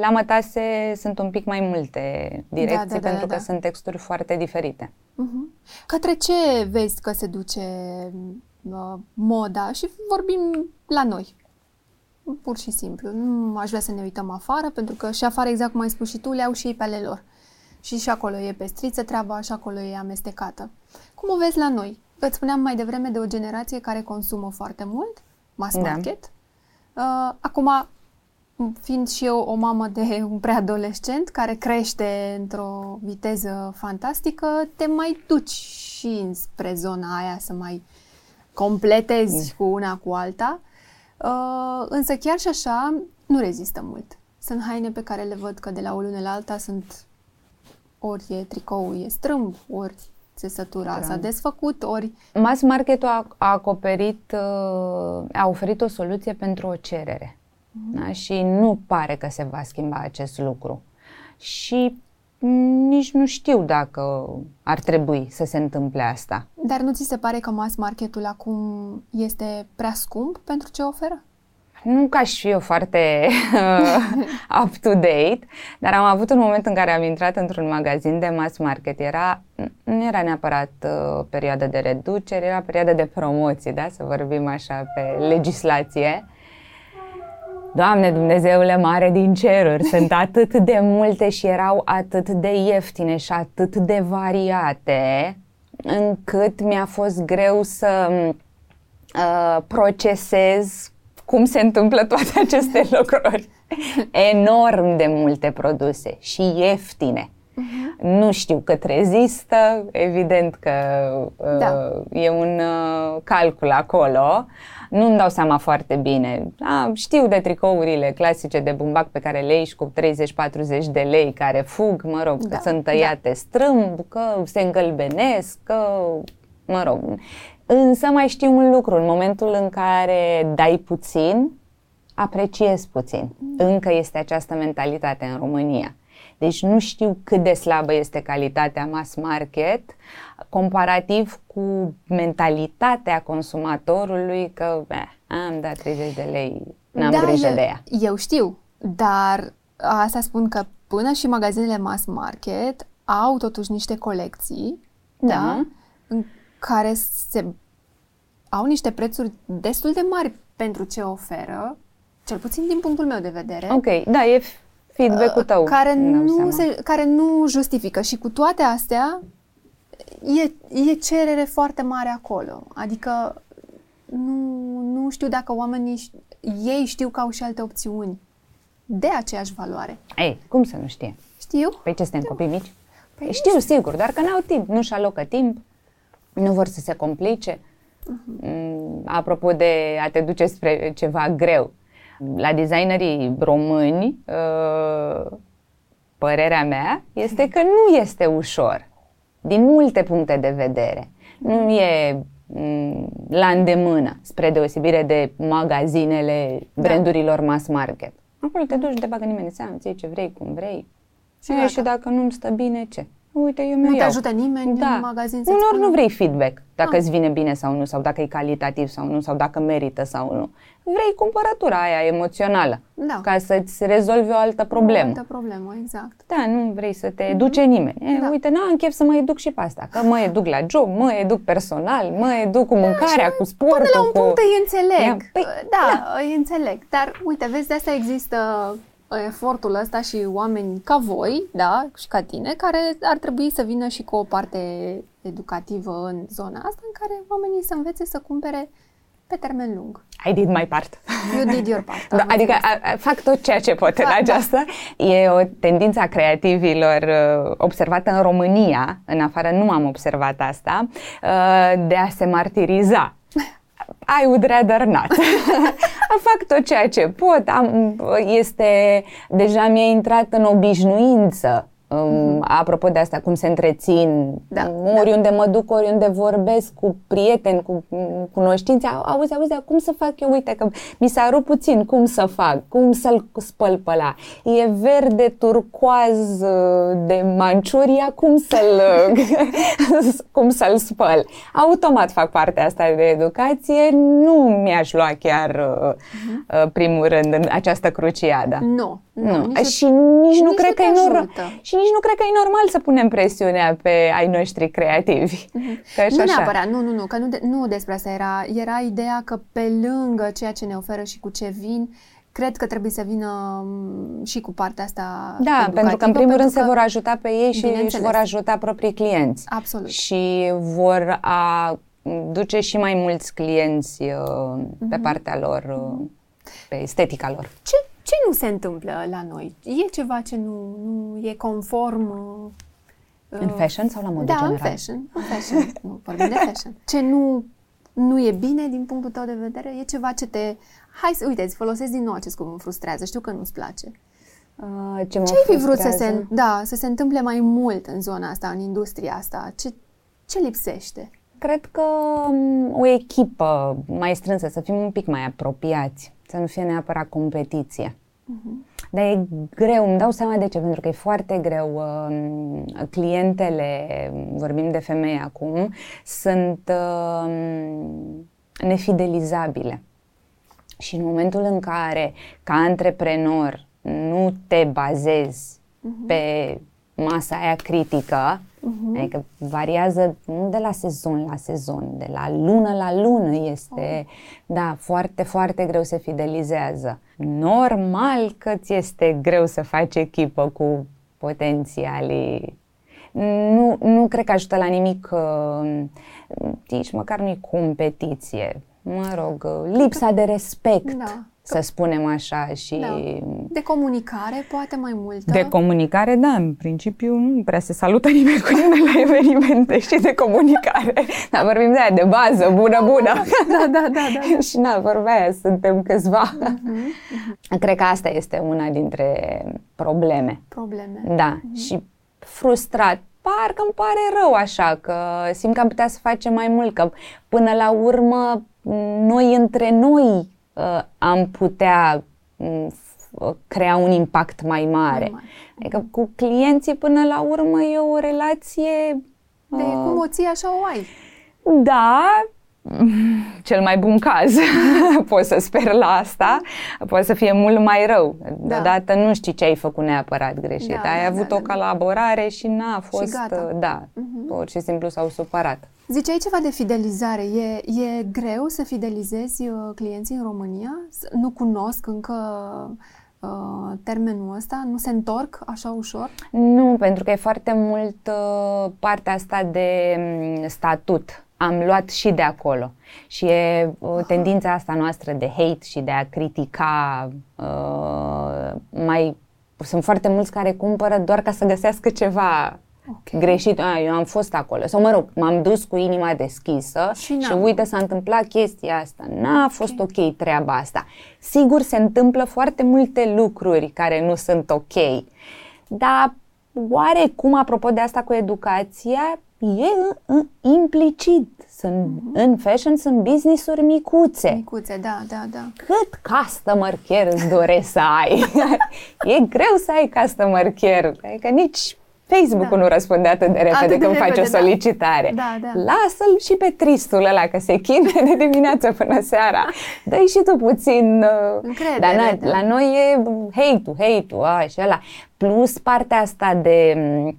La mătase sunt un pic mai multe direcții da, da, da, pentru da, da. că sunt texturi foarte diferite. Uh-huh. Către ce vezi că se duce uh, moda și vorbim la noi? Pur și simplu. Nu aș vrea să ne uităm afară, pentru că și afară, exact cum ai spus și tu, le au și ei pe ale lor. Și și acolo e pestriță treaba, și acolo e amestecată. Cum o vezi la noi? Îți spuneam mai devreme de o generație care consumă foarte mult, mass da. market. Da. Uh, acum, fiind și eu o mamă de un preadolescent care crește într-o viteză fantastică, te mai duci și spre zona aia să mai completezi mm. cu una cu alta. Uh, însă chiar și așa nu rezistă mult. Sunt haine pe care le văd că de la o lună la alta sunt ori e tricou, e strâmb, ori țesătura s-a desfăcut, ori... Mass market a, a acoperit, uh, a oferit o soluție pentru o cerere. Mm-hmm. Da? Și nu pare că se va schimba acest lucru. Și nici nu știu dacă ar trebui să se întâmple asta. Dar nu ți se pare că mass marketul acum este prea scump pentru ce oferă? Nu ca și eu foarte up-to-date, dar am avut un moment în care am intrat într-un magazin de mass market. Era, nu era neapărat uh, perioada de reducere, era perioada de promoții, da? să vorbim așa pe legislație. Doamne Dumnezeule mare din ceruri, sunt atât de multe și erau atât de ieftine și atât de variate, încât mi-a fost greu să uh, procesez cum se întâmplă toate aceste lucruri. Enorm de multe produse și ieftine. Uh-huh. Nu știu cât rezistă, evident că uh, da. e un uh, calcul acolo. Nu-mi dau seama foarte bine. A, știu de tricourile clasice de bumbac pe care le iei cu 30-40 de lei care fug, mă rog, da. că sunt tăiate da. strâmb, că se îngălbenesc, că, mă rog, Însă mai știu un lucru, în momentul în care dai puțin, apreciezi puțin. Încă este această mentalitate în România. Deci nu știu cât de slabă este calitatea mass market comparativ cu mentalitatea consumatorului că eh, am dat 30 de lei, n-am da, grijă eu, de ea. Eu știu, dar asta spun că până și magazinele mass market au totuși niște colecții da. Da, în care se au niște prețuri destul de mari pentru ce oferă, cel puțin din punctul meu de vedere. Ok, da, e feedback-ul tău. Care nu, se, care nu justifică și cu toate astea e, e cerere foarte mare acolo. Adică nu, nu știu dacă oamenii, ei știu că au și alte opțiuni de aceeași valoare. Ei, cum să nu știe? Știu. Păi ce suntem copii mici? Păi știu, știu, sigur, dar că n-au timp, nu-și alocă timp, nu vor să se complice. Uh-huh. Apropo de a te duce spre ceva greu, la designerii români, uh, părerea mea este că nu este ușor, din multe puncte de vedere. Nu e mm, la îndemână, spre deosebire de magazinele da. brandurilor mass market. Acolo te duci, te bagă nimeni în seamă, ții ce vrei, cum vrei. Și, și dacă nu-mi stă bine, ce? Uite, eu Nu te ajută nimeni da. în magazin să Unor nu vrei feedback, dacă ah. îți vine bine sau nu, sau dacă e calitativ sau nu, sau dacă merită sau nu. Vrei cumpărătura aia emoțională, da. ca să-ți rezolvi o altă problemă. O altă problemă, exact. Da, nu vrei să te educe nimeni. E, da. Uite, n-am chef să mă educ și pe asta, că mă educ la job, mă educ personal, mă educ cu da, mâncarea, da, cu sportul. Până la un punct cu... îi înțeleg. Păi, da, da, îi înțeleg. Dar, uite, vezi, de asta există efortul ăsta și oameni ca voi, da, și ca tine, care ar trebui să vină și cu o parte educativă în zona asta, în care oamenii să învețe să cumpere pe termen lung. I did my part. You did your part. da, adică a, a, fac tot ceea ce pot da, în aceasta. Da. E o tendință a creativilor uh, observată în România, în afară nu am observat asta, uh, de a se martiriza I would rather not. Fac tot ceea ce pot. Am, este, deja mi-a intrat în obișnuință Mm-hmm. Apropo de asta, cum se întrețin, Da, oriunde mă duc, oriunde vorbesc cu prieteni, cu mm, cunoștințe, au- auzi, auzi, dar cum să fac eu? Uite că mi s-a rupt puțin, cum să fac? Cum să-l spăl pe ăla? E verde, turcoaz, de Manciuria, cum să-l, cum să-l spăl? Automat fac partea asta de educație, nu mi-aș lua chiar uh, primul rând în această cruciadă. Nu. Nu. nici și nici nu nici cred nu că te e normal. ajută. Și nici nu cred că e normal să punem presiunea pe ai noștri creativi. Că și nu așa. neapărat, nu, nu, nu, că nu, de, nu despre asta era. Era ideea că pe lângă ceea ce ne oferă și cu ce vin, cred că trebuie să vină m, și cu partea asta Da, pentru că în educativă, primul rând pentru se că- vor ajuta pe ei și își Bineînțeles. vor ajuta proprii clienți. Absolut. Și vor a duce și mai mulți clienți uh, pe Mhm. partea lor, uh, pe estetica lor. Ce, ce nu se întâmplă la noi? E ceva ce nu, nu e conform... uh, În fashion sau la modul da, general? în fashion. În fashion. nu, vorbim de fashion. Ce nu, nu e bine din punctul tău de vedere? E ceva ce te... Hai să, uite, îți folosesc din nou acest cuvânt, frustrează. Știu că nu-ți place. Uh, ce mă Ce ai fi vrut să frustrează? se, da, să se întâmple mai mult în zona asta, în industria asta? Ce, ce lipsește? Cred că um, o echipă mai strânsă, să fim un pic mai apropiați, să nu fie neapărat competiție. Dar e greu, îmi dau seama de ce, pentru că e foarte greu. um, Clientele, vorbim de femei acum, sunt um, nefidelizabile. Și în momentul în care, ca antreprenor, nu te bazezi pe masa aia critică, adică variază nu de la sezon la sezon, de la lună la lună este, da, foarte, foarte greu se fidelizează. Normal că ți este greu să faci echipă cu potențialii nu, nu cred că ajută la nimic, uh, nici măcar nu-i competiție. Mă rog, uh, lipsa de respect, Da. Să spunem așa, și Da. De comunicare, poate mai multă. de comunicare, da, în principiu nu prea se salută nimeni cu nimeni la evenimente și de comunicare. Dar vorbim de aia, de bază, bună, bună. da, da, da, da. și na, vorba aia, suntem câțiva. Mhm, Cred că asta este una dintre probleme. Probleme. Da, și frustrat. Parcă îmi pare rău așa, că simt că am putea să facem mai mult, că până la urmă noi între noi uh, am putea mm, f- crea un impact mai mare. Mai mare. Adică cu clienții până la urmă e o relație De cum o ții, așa o ai. da, cel mai bun caz, pot să sper la asta, poate să fie mult mai rău. Deodată nu știi ce ai făcut neapărat greșit. Da, ai da, avut da, o da. colaborare și n-a fost, gata. da, pur și simplu s-au supărat. Ziceai ceva de fidelizare. E, e greu să fidelizezi uh, clienții în România? S- Nu cunosc încă uh, termenul ăsta? Nu se întorc așa ușor? Nu, pentru că e foarte mult uh, partea asta de mm, statut. Am luat și de acolo. Și e uh, tendința asta noastră de hate și de a critica uh, mai... Sunt foarte mulți care cumpără doar ca să găsească ceva Ok. greșit. A, eu am fost acolo. Sau mă rog, m-am dus cu inima deschisă Și și, n-am. uite s-a întâmplat chestia asta. N-a fost ok treaba asta. Sigur se întâmplă foarte multe lucruri care nu sunt ok. Dar oarecum, apropo de asta cu educația, e în- în- implicit. Sunt, În fashion sunt business-uri micuțe. Micuțe, da, da, da. Cât customer care îți dorești să ai? e greu să ai customer care. Adică nici Facebook-ul Da. nu răspunde atât de repede Atât de când faci o repede, da. solicitare. Da, da. Lasă-l și pe tristul ăla, că se chinuie de dimineață până seara. Dă-i și tu puțin... uh, Încredere, Dar na, da. la noi e hate-ul, hate-ul, a, și ăla. Plus partea asta de m,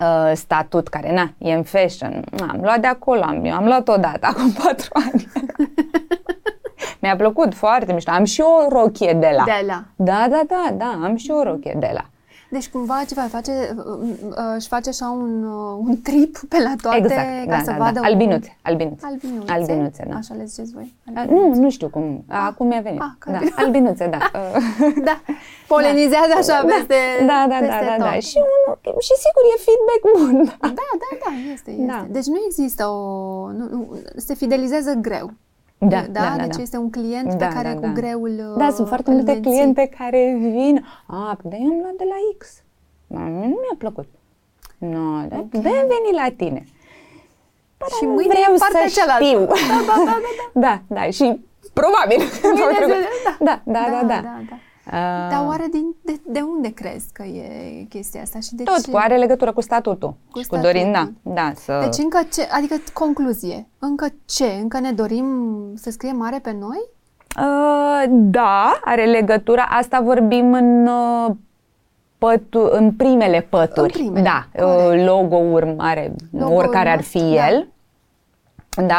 uh, statut, care, na, e în fashion. Na, am luat de acolo, am, eu am luat odată, acum patru ani. Mi-a plăcut foarte mișto. Am și o rochie de la. De la. Da, da, da, da, am și o rochie de la. Deci cumva ceva face, uh, uh, își face așa un, uh, un trip pe la toate exact, ca da, să da, vadă... da. un- Albinuțe, albinuțe. Albinuțe? Albinuțe, da. Așa le ziceți voi? A, Nu, nu știu cum. Acum mi-a venit. ah, că da, albinuțe. albinuțe, da. Uh, Da, polenizează așa peste da, da, da, peste da, da. tot. Și, unul, și sigur e feedback bun. Da. Da, da, da, este, este. Da. Deci nu există o... Nu, nu, se fidelizează greu. Da, da, da, da, deci da. este un client Da, pe care da, cu da. greul Da, uh, sunt foarte îl multe menții. cliente care vin. A, dar eu am luat de la X. Nu mi-a plăcut. Nu, dar okay. de veni la tine. Păi, și mâine vreau partea să cealaltă. știu. Da, da, da, da. da, da, și probabil. Mâine da. Da, da, da, da. da, da, da. Uh, Dar oare din, de, de unde crezi că e chestia asta și de tot, ce? Tot, are legătură cu statutul cu și statutul. cu dorința. Da, să... Deci încă ce, adică concluzie, încă ce? Încă ne dorim să scrie mare pe noi? Uh, da, are legătură. Asta vorbim în uh, pătu- în primele pături. În primele, da, uh, logo-uri mare, logo oricare ar fi da. el. Da,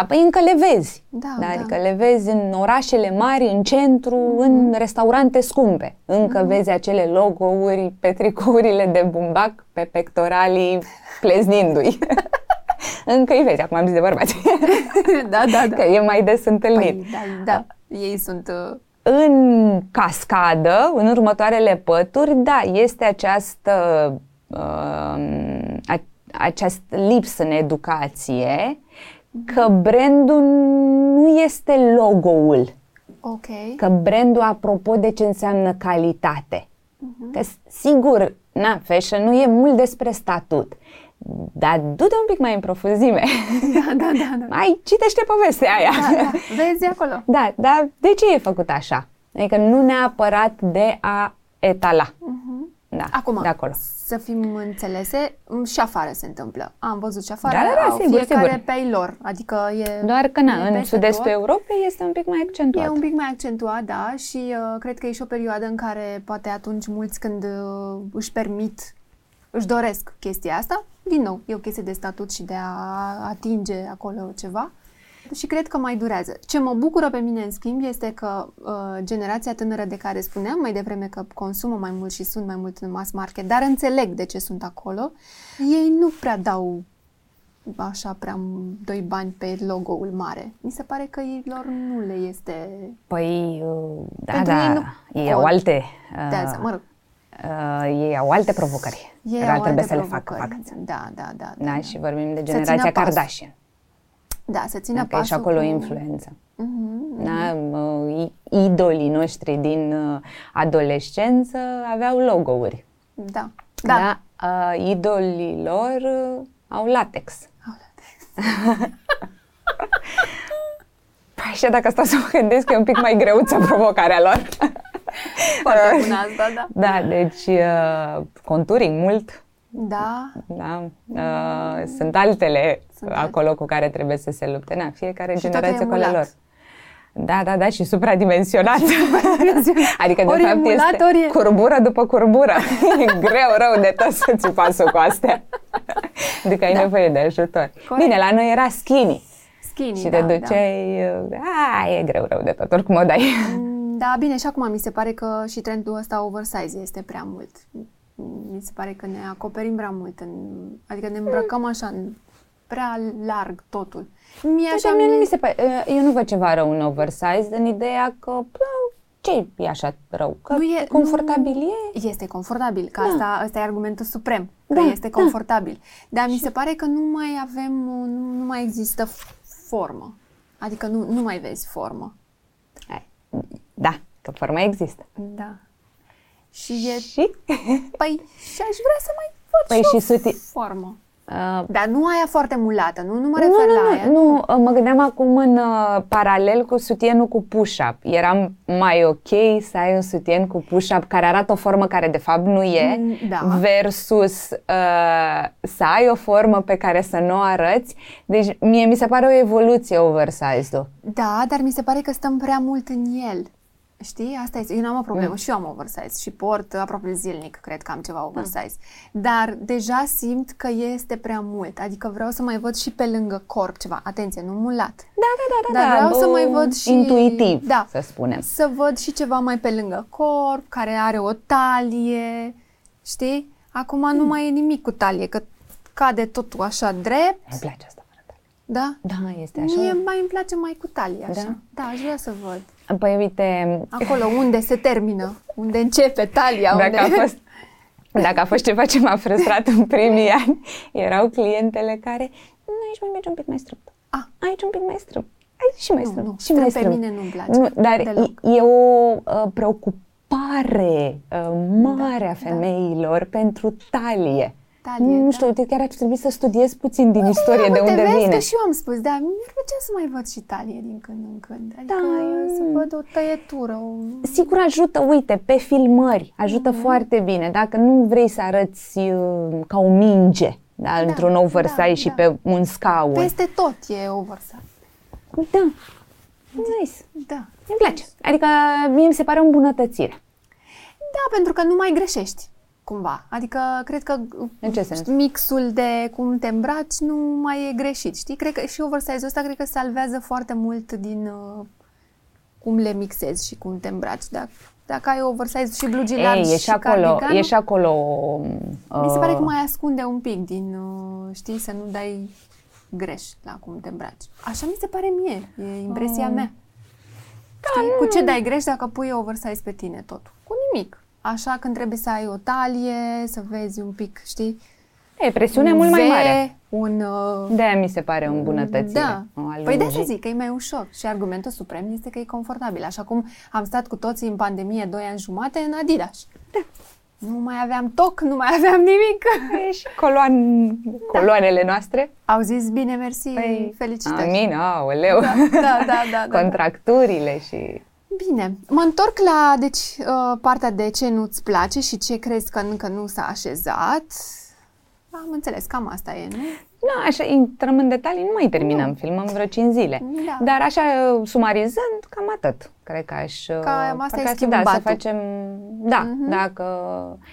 păi încă le vezi. Da, da, Adică le vezi în orașele mari, în centru, mm-hmm. în restaurante scumpe. Încă mm-hmm. vezi acele logo-uri pe tricourile de bumbac, pe pectoralii pleznindu-i. încă îi vezi, acum am zis de bărbați. da, da, da. Că e mai des întâlnit. Păi, da, da, ei sunt... Uh... În cascadă, în următoarele pături, da, este această, uh, această lipsă în educație că brandul nu este logo-ul. Ok. Că brandul, apropo de ce înseamnă calitate. Uh-huh. Că, sigur, na, fashion nu e mult despre statut. Dar du-te un pic mai în profunzime. Da, da, da. da. Mai citește povestea aia. Da, da. Vezi acolo. Da, dar de ce e făcut așa? Adică nu neapărat de a etala. Uh-huh. Da, Acum, de acolo. să fim înțelese, și afară se întâmplă. Am văzut și afară, da, da, da, au sigur, fiecare sigur. pe ei lor. Adică e Doar că na, în sud-estul Europei este un pic mai accentuat. E un pic mai accentuat, da, și uh, cred că e și o perioadă în care poate atunci mulți când uh, își permit, își doresc chestia asta, din nou, e o chestie de statut și de a atinge acolo ceva și cred că mai durează. Ce mă bucură pe mine, în schimb, este că uh, generația tânără de care spuneam mai devreme că consumă mai mult și sunt mai mult în mass market, dar înțeleg de ce sunt acolo, ei nu prea dau așa prea doi bani pe logo-ul mare. Mi se pare că ei lor nu le este... Păi, uh, da, Pentru da, ei, nu ei au alte... Uh, de asta, mă rog. Uh, ei au alte provocări ei care au trebuie alte să provocări. le facă. facă. Da, da, da, da, da. da. Și vorbim de generația Kardashian. Da, să țină Dacă pasul e și acolo cu... influență. Uh-huh, Da? Uh, idolii noștri din uh, adolescență aveau logo-uri. Da. Da. da? Uh, idolii lor uh, au latex. Au latex. păi așa dacă stau să mă gândesc, e un pic mai greuță provocarea lor. Foarte bună asta, da. Da, deci uh, conturing mult. Da. Da. Uh, sunt altele sunt acolo alte. cu care trebuie să se lupte. Na, fiecare și generație cu ale lor. Da, da, da, și supradimensionat. adică, de ori fapt, emulat, este ori e... curbură după curbură. e greu rău de tot să ți pasul cu astea. adică ai da. nevoie de ajutor. Corect. Bine, la noi era skinny. Skinny, Și da, te duceai, da. a, e greu rău de tot, oricum o dai. Da, bine, și acum mi se pare că și trendul ăsta oversize este prea mult. Mi se pare că ne acoperim prea mult, în, adică ne îmbrăcăm așa în prea larg totul. Mie așa mie nu mi se pare, eu nu văd ceva rău în oversize în ideea că ce e așa rău? Că nu e confortabil nu, e? Este confortabil, că da. asta, asta e argumentul suprem, că da, este da. confortabil. Da. Dar mi se pare că nu mai avem, nu, nu mai există formă. Adică nu, nu mai vezi formă. Da, că forma există. Da. Și e... Și? Păi, și aș vrea să mai văd păi și, și suti... formă. Uh, Dar nu aia foarte mulată, nu, nu mă refer nu, la nu, aia. Nu, nu, mă gândeam acum în uh, paralel cu sutienul cu push-up. Eram mai ok să ai un sutien cu push-up care arată o formă care de fapt nu e, mm, da. versus uh, să ai o formă pe care să nu o arăți. Deci mie mi se pare o evoluție oversize-ul. Da, dar mi se pare că stăm prea mult în el. Știi? Asta este. Eu n-am o problemă. Mm. Și eu am oversize și port aproape zilnic, cred că am ceva mm. oversize. Mm. Dar deja simt că este prea mult. Adică vreau să mai văd și pe lângă corp ceva. Atenție, nu mulat. Da, da, da, da. Dar vreau da, să mai văd și... Intuitiv, da, să spunem. Să văd și ceva mai pe lângă corp, care are o talie. Știi? Acum mm. nu mai e nimic cu talie, că cade totul așa drept. Îmi place asta. Da? Da, este așa. Mie mai îmi place mai cu talie, așa. Da? Da, aș vrea să văd. Păi uite... Acolo unde se termină, unde începe talia. Dacă unde... a fost, dacă a fost ceva ce m-a frustrat în primii ani, erau clientele care, nu, aici mai merge un pic mai strâmt. Ah. Aici un pic mai strâmt. Aici și mai strâmt. Nu, și mai strâmt. pe mine nu-mi place. Nu, dar deloc. e, e o uh, preocupare întrebare uh, mare Da, a femeilor pentru talie. Talie, nu da. știu, uite, chiar ar trebui să studiez puțin din istorie de Uite, unde vezi vine. că și eu am spus, da, mi-ar plăcea să mai văd și talie din când în când. Adică Da. eu să văd o tăietură, o... Sigur ajută, uite, pe filmări, ajută Mhm. foarte bine. Dacă nu vrei să arăți uh, ca o minge, da, într-un oversize da, și da. pe un scaun. Peste tot e oversize. Da, nice. Da. Îmi place. Adică mie mi se pare o îmbunătățire. Da, pentru că nu mai greșești, cumva. Adică, cred că În ce sens? mixul de cum te îmbraci nu mai e greșit, știi? Cred că și oversize-ul ăsta cred că salvează foarte mult din uh, cum le mixezi și cum te îmbraci. Dacă, dacă ai oversize și blugi largi Ei, e și acolo, cardigan, e și acolo mi se pare că uh, mai ascunde un pic din, uh, știi, să nu dai greș la cum te îmbraci. Așa mi se pare mie, e impresia Mm. mea. Știi, cu ce dai greș dacă pui oversize pe tine totul? Cu nimic. Așa când trebuie să ai o talie, să vezi un pic, știi? E, presiunea un mult mai V, mare. Un... Uh, De-aia mi se pare o îmbunătățire. da. o Păi de alungire. asta zic că e mai ușor. Și argumentul suprem este că e confortabil. Așa cum am stat cu toții în pandemie 2 ani jumate în Adidas. Da. Nu mai aveam toc, nu mai aveam nimic. E și coloan, coloanele noastre. Au zis bine, mersi, Păi, felicitări. Amin, aoleu. Da, da, da, da, da. Contracturile și... Bine, mă întorc la deci, uh, partea de ce nu-ți place și ce crezi că încă nu s-a așezat. Am înțeles, cam asta e, nu? Nu, așa, intrăm în detalii, nu mai terminăm, filmăm vreo 5 zile. Da. Dar așa, sumarizând, cam atât. Cred că aș... Ca asta parcă e aș- Da, schimbatul. să facem... Da, dacă...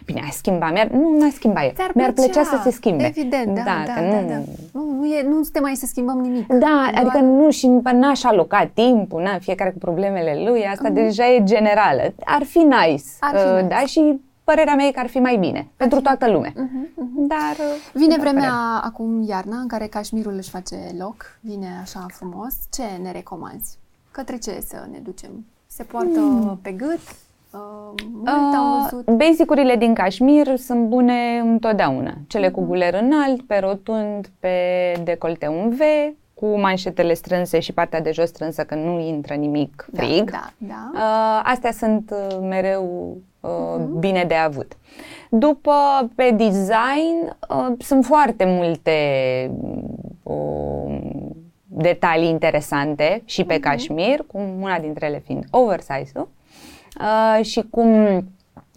Bine, a schimba, mi-ar, nu, nu a schimba eu. Ți-ar Mi-ar plăcea să se schimbe. Evident, da, da, că da, nu... da. Nu, nu, e, nu suntem aici să schimbăm nimic. Da, Doar- adică nu și n-aș aloca timpul, na, fiecare cu problemele lui, asta deja e generală. Ar fi nice, Mhm. Ar fi uh, nice. da, și părerea mea e că ar fi mai bine pentru toată lumea. Dar uh, Vine da, vremea părere. acum iarna în care cașmirul își face loc, vine așa frumos. Ce ne recomanzi? Către ce să ne ducem? Se poartă pe gât? Uh, mult am Uh, văzut. Basicurile din cașmir sunt bune întotdeauna. Cele cu guler înalt, pe rotund, pe decolte un V, cu manșetele strânse și partea de jos strânsă, că nu intră nimic frig. Da, da, da. Uh, astea sunt uh, mereu uh, bine de avut. După, pe design, uh, sunt foarte multe uh, detalii interesante și pe cașmir, cum una dintre ele fiind oversize-ul uh, și cum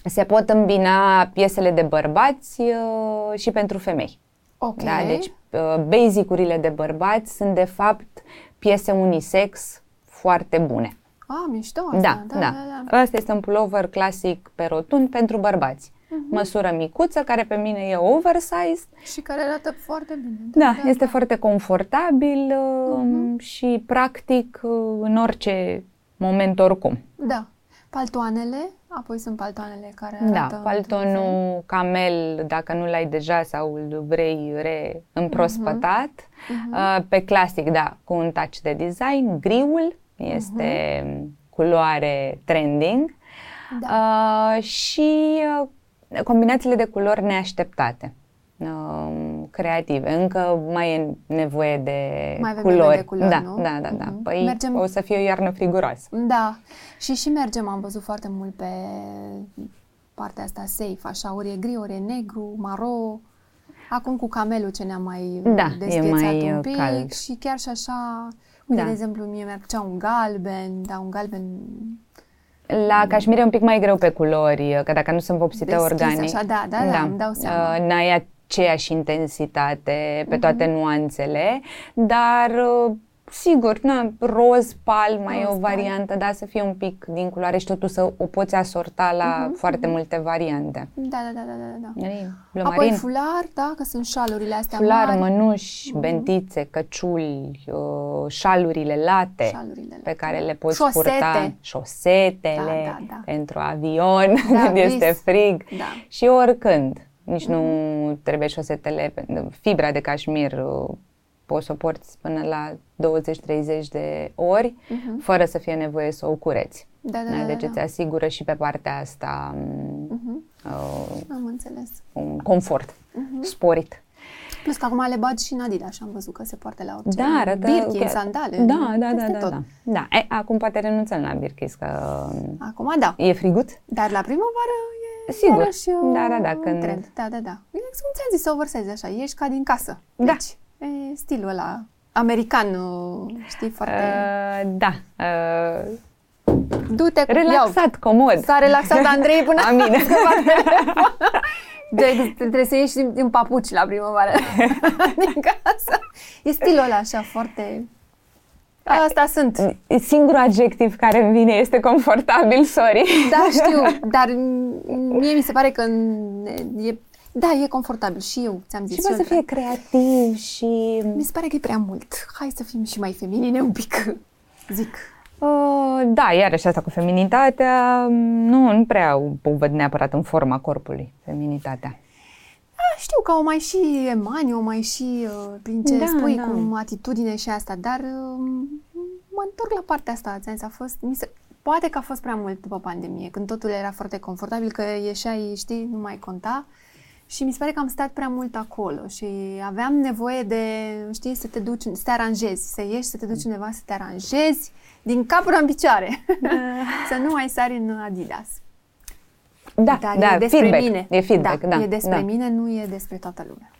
se pot îmbina piesele de bărbați uh, și pentru femei. Ok. Da? Deci, uh, basicurile de bărbați sunt, de fapt, piese unisex foarte bune. Ah, mișto asta. Da, da, da. da, da. Asta este un pullover clasic pe rotund pentru bărbați. Măsură micuță, care pe mine e oversized. Și care arată foarte bine. Da, este foarte confortabil uh, și practic uh, în orice moment oricum. Da. Paltoanele, apoi sunt paltoanele care Da, arată într-un fel. paltonul camel, dacă nu l-ai deja sau îl vrei re împrospătat. Uh, Pe clasic, da, cu un touch de design, griul este culoare trending Da. uh, și uh, combinațiile de culori neașteptate. uh, creative. Încă mai e nevoie de Mai avem culori. nevoie de culori, da, nu? da, da, da. Mhm. Păi Mergem- o să fie o iarnă friguroasă. Da, și și mergem, am văzut foarte mult pe partea asta safe, așa, ori e gri, ori e negru, maro. Acum cu camelul ce ne-am mai Da, e dezghețat mai, un uh, pic cald. și chiar și așa, uite, Da. de exemplu, mie mi-ar plăcea un galben, da, un galben La cașmir e un pic mai greu pe culori, că dacă nu sunt vopsite Deschis, organic. așa, da, da, da, îmi dau seama. uh, N-ai aceeași intensitate pe Mhm. toate nuanțele, dar uh, sigur, na, roz, palma e Roz, o variantă, da, să fie un pic din culoare și totul să o poți asorta la Mhm, foarte multe variante. da, da, da, da, da, da. Ei, Apoi Blămarin, fular, da, că sunt șalurile astea fular, mari. mănuși, bentițe, căciuli, uh, șalurile late Șalurile pe care le poți Șosete. purta, șosetele Da, da, da. pentru avion Da, când este vis. frig Da. și oricând. Nici nu trebuie șosetele, fibra de cașmir uh, poți să o porți până la 20-30 de ori fără să fie nevoie să o cureți. Da, da, da, Deci da, îți da. asigură și pe partea asta um, uh, Am înțeles. un confort sporit. Plus că acum le bagi și în Adidas și am văzut că se poartă la orice. Da, arată... Birkin, chiar- sandale. Da, da, da, peste da, tot. da. Da, e, acum poate renunțăm la birchis, că Acum da. e friguț. Dar la primăvară e Sigur. iarăși, uh, Da, da, da, un când- trend. Da, da, da. E cum ți-am zis, să o vărsezi așa, ești ca din casă. Da. Deci, e stilul ăla american, uh, știi, foarte... Uh, da, uh, Du-te cu... relaxat, comod. Iau. S-a relaxat Andrei până A mine. de, trebuie să ieși din, din papuci la primăvară din casă. E stilul ăla așa foarte... Asta sunt. Singurul adjectiv care îmi vine este confortabil, sorry. Da, știu, dar mie mi se pare că e, da, e confortabil și eu ți-am zis. Și poate eu să fie creativ și... Mi se pare că e prea mult. Hai să fim și mai feminine un pic, zic. Uh, da, iarăși asta cu feminitatea, nu, nu prea o văd neapărat în forma corpului, feminitatea. Da, știu că o mai și emani, o mai și uh, prin ce Da, spui, da. cum atitudine și asta, dar uh, mă întorc la partea asta, ți a fost, mi se, poate că a fost prea mult după pandemie, când totul era foarte confortabil, că ieșeai, știi, nu mai conta și mi se pare că am stat prea mult acolo și aveam nevoie de, știi, să te duci, să te aranjezi, să ieși, să te duci undeva, să te aranjezi din cap până în picioare, să nu mai sari în Adidas. Da, Dar da, e despre feedback, mine. e feedback, da. E despre da. mine, nu e despre toată lumea.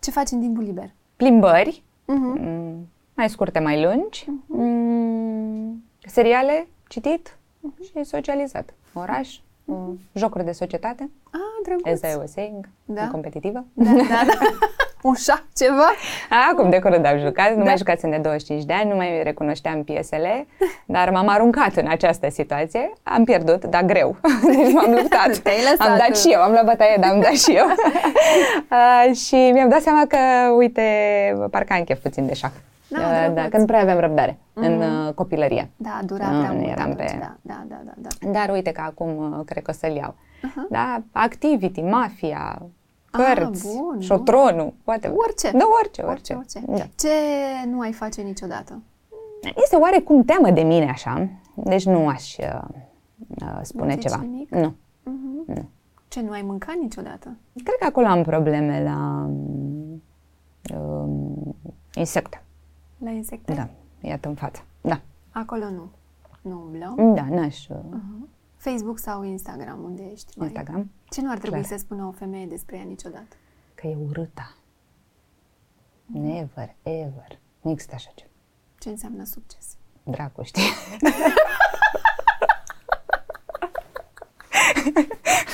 Ce faci în timpul liber? Plimbări, Mhm. mm, mai scurte, mai lungi, mm, seriale, citit Mhm. și socializat. Oraș, uh, jocuri de societate, Ah, drăguț. as I was saying, Da. în competitivă. Da, da, da. Un șah, ceva? Acum de curând am jucat, nu Da. mai jucasem de 25 de ani, nu mai recunoșteam piesele, dar m-am aruncat în această situație, am pierdut, dar greu, deci m-am luptat. Te-ai lăsat. Am dat și eu, am luat bătaie, dar am dat și eu. Uh, și mi-am dat seama că, uite, parcă am chef puțin de șah. Da, Uh, da, drăguț. că nu prea aveam răbdare în uh, copilărie. Da, dura Nu, prea nu mult eram atunci, pe- da, da, da, da, da. Dar uite că acum uh, cred că o să-l iau. Da, Activity, Mafia, Ah, cărți, bun, șotronul, poate. Orice. Da, orice, orice. Orice, orice. Da. Ce nu ai face niciodată? Este oarecum teamă de mine așa, deci nu aș uh, uh, spune Nu zici ceva. nimic? Nu. Ce nu ai mâncat niciodată? Cred că acolo am probleme la um, insecte. La insecte? Da, iată în față. Da, Acolo nu. Nu umblăm. da, n-aș uh, Facebook sau Instagram, unde ești? mai- Instagram, Ce nu ar trebui Clar. să spună o femeie despre ea niciodată? că e urâtă. Never, ever. Nu există așa ceva. Ce înseamnă succes? Dracu, știi?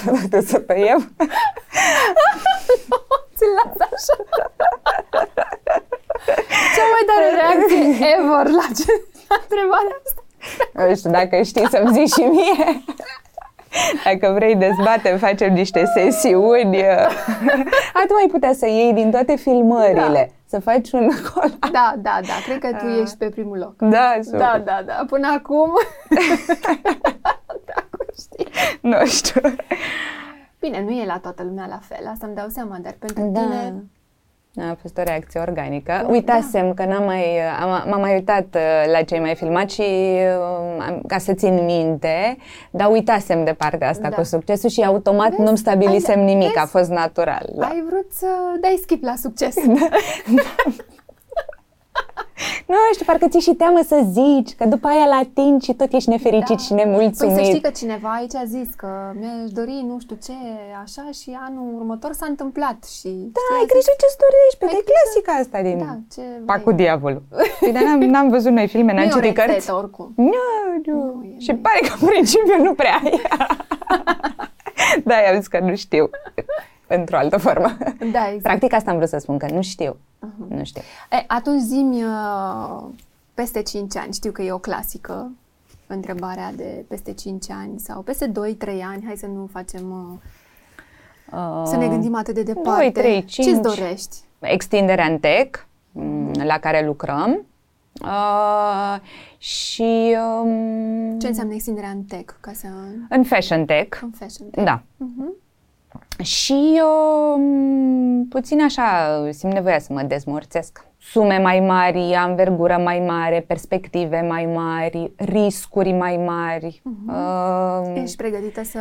Trebuie să tăiem. Ți-l las așa. Cea mai tare reacție ever la, ce, la întrebarea asta. Nu știu, dacă știi să-mi zici și mie. Dacă vrei dezbatem, facem niște sesiuni. Atunci mai putea să iei din toate filmările, să faci un acolo. Da, da, da, cred că tu ești pe primul loc. Da, super. Da, da, da, până acum. da, cum știi. Nu știu. Bine, nu e la toată lumea la fel, asta îmi dau seama, dar pentru Da. tine... A fost o reacție organică. Uitasem că n-am mai, am, m-am mai uitat uh, la ce ai mai filmat și uh, am- ca să țin minte, dar uitasem de partea asta Da. cu succesul și automat Vezi? nu-mi stabilisem Ai- nimic, a vezi? fost natural. Da. Ai vrut să dai skip la succes. Nu știu, parcă ți și teamă să zici, că după aia la atingi și tot ești nefericit și nemulțumit. Păi să știi că cineva aici a zis că mi-aș dori nu știu ce, așa, și anul următor s-a întâmplat și... Da, știi, a ai zis, crezut ce-ți dorești, pe Ai de crezut- clasica asta din Da, ce Pac cu vrei. diavolul. Păi, dar n-am, n-am văzut noi filme, Nu n-am e o citit cărți. rețetă, oricum. Nu, nu. Nu e, Și nu e. pare că în principiu nu prea ai. da, i-am zis că nu știu. Într-o altă formă. Da, exact. Practic asta am vrut să spun, că nu știu. Nu știu. E, atunci zi-mi uh, peste 5 ani. Știu că e o clasică întrebarea de peste 5 ani sau peste 2-3 ani. Hai să nu facem... Uh, să ne gândim atât de departe. 2, 3, 5. Ce-ți dorești? Extinderea în tech, m, la care lucrăm. Uh, și um, Ce înseamnă extinderea în tech? Ca să... în fashion tech. În fashion tech. Da. Mhm. Și um, puțin așa simt nevoia să mă dezmorțesc. Sume mai mari, anvergură mai mare, perspective mai mari, riscuri mai mari. Uh, Ești pregătită să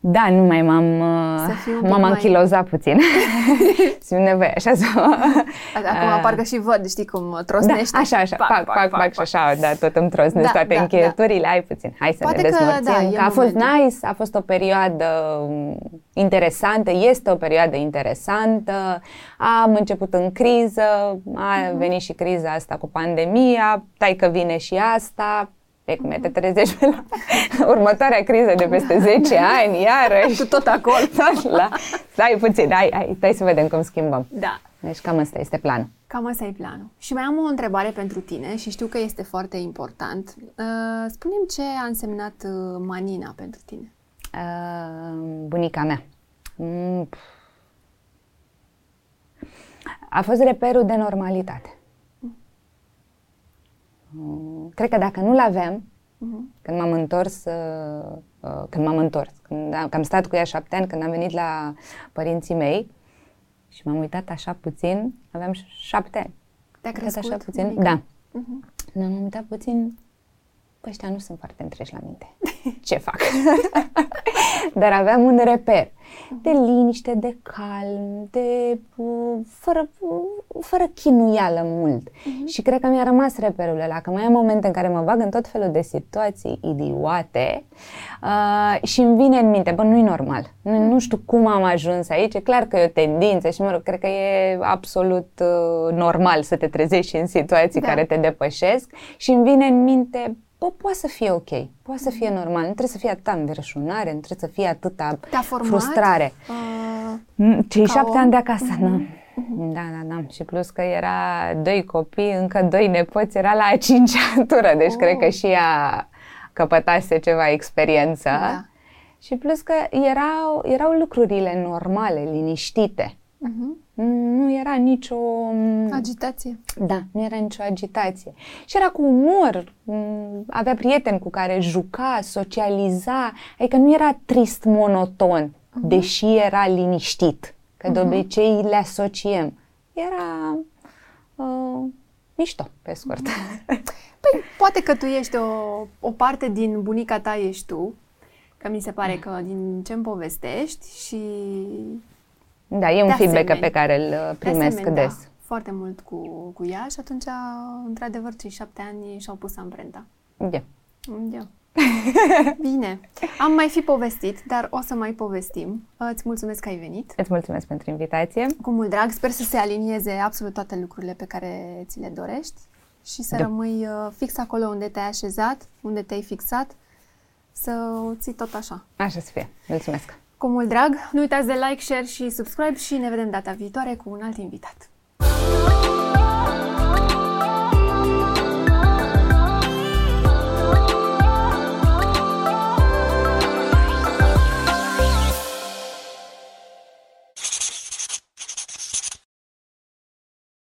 Da, nu mai m-am, m-am mai... anchilozat puțin. Simt nevoie așa să... Acum uh, parcă și văd, știi cum trosnește. Da, așa, așa, pac, pac, pac, pac, pac, pac și așa, da, tot îmi trosnesc da, toate da, încheieturile, da. ai puțin, hai să Poate ne dezmărțim. Că, da, că a fost nice, a fost o perioadă interesantă, este o perioadă interesantă, am început în criză, a mhm. venit și criza asta cu pandemia, tai că vine și asta, E cum te trezești pe la următoarea criză de peste 10 ani, iarăși. Tu tot acolo. Tot la... Stai puțin, hai, hai, stai să vedem cum schimbăm. Da. Deci cam asta este planul. Cam asta e planul. Și mai am o întrebare pentru tine și știu că este foarte important. Uh, spune-mi ce a însemnat uh, Manina pentru tine. Uh, bunica mea. Mm. A fost reperul de normalitate. Mm, cred că dacă nu-l aveam, uh-huh. când m-am întors, uh, uh, când m-am întors, când am, am stat cu ea șapte ani, când am venit la părinții mei și m-am uitat așa puțin, aveam șapte ani. Te-a crescut? Așa puțin, mică? da. Uh-huh. M-am uitat puțin, păi ăștia nu sunt foarte întreși la minte. Ce fac? Dar aveam un reper de liniște, de calm, de fără, fără chinuială mult. Uh-huh. Și cred că mi-a rămas reperul ăla, că mai am momente în care mă bag în tot felul de situații idiote uh, și îmi vine în minte, bă, nu-i normal. Nu, nu știu cum am ajuns aici, e clar că e o tendință și, mă rog, cred că e absolut uh, normal să te trezești în situații da. care te depășesc și îmi vine în minte, bă, poate să fie ok, poate să fie normal, nu trebuie să fie atâta înverșunare, nu trebuie să fie atâta frustrare. Uh, Cei șapte om? ani de acasă, uh-huh. nu. Uh-huh. Da, da, da. Și plus că era doi copii, încă doi nepoți, era la a cincea tură, deci oh. cred că și ea căpătase ceva experiență. Da. Și plus că erau, erau lucrurile normale, liniștite. Uh-huh. Nu era nicio... Agitație. Da, nu era nicio agitație. Și era cu umor, avea prieteni cu care juca, socializa, adică nu era trist, monoton, uh-huh. deși era liniștit, că uh-huh. de obicei le asociem. Era uh, mișto, pe scurt. Păi, poate că tu ești o, o parte din bunica ta, ești tu, că mi se pare că din ce-mi povestești și da, e un de feedback asemenea. pe care îl uh, primesc de asemenea, des. Da, foarte mult cu, cu ea și atunci, într-adevăr, cei șapte ani și-au pus amprenta. Da. Da. Bine. Am mai fi povestit, dar o să mai povestim. Îți mulțumesc că ai venit. Îți mulțumesc pentru invitație. Cu mult drag. Sper să se alinieze absolut toate lucrurile pe care ți le dorești și să da. rămâi uh, fix acolo unde te-ai așezat, unde te-ai fixat, să o ții tot așa. Așa să fie. Mulțumesc. Cu mult drag, nu uitați de like, share și subscribe și ne vedem data viitoare cu un alt invitat.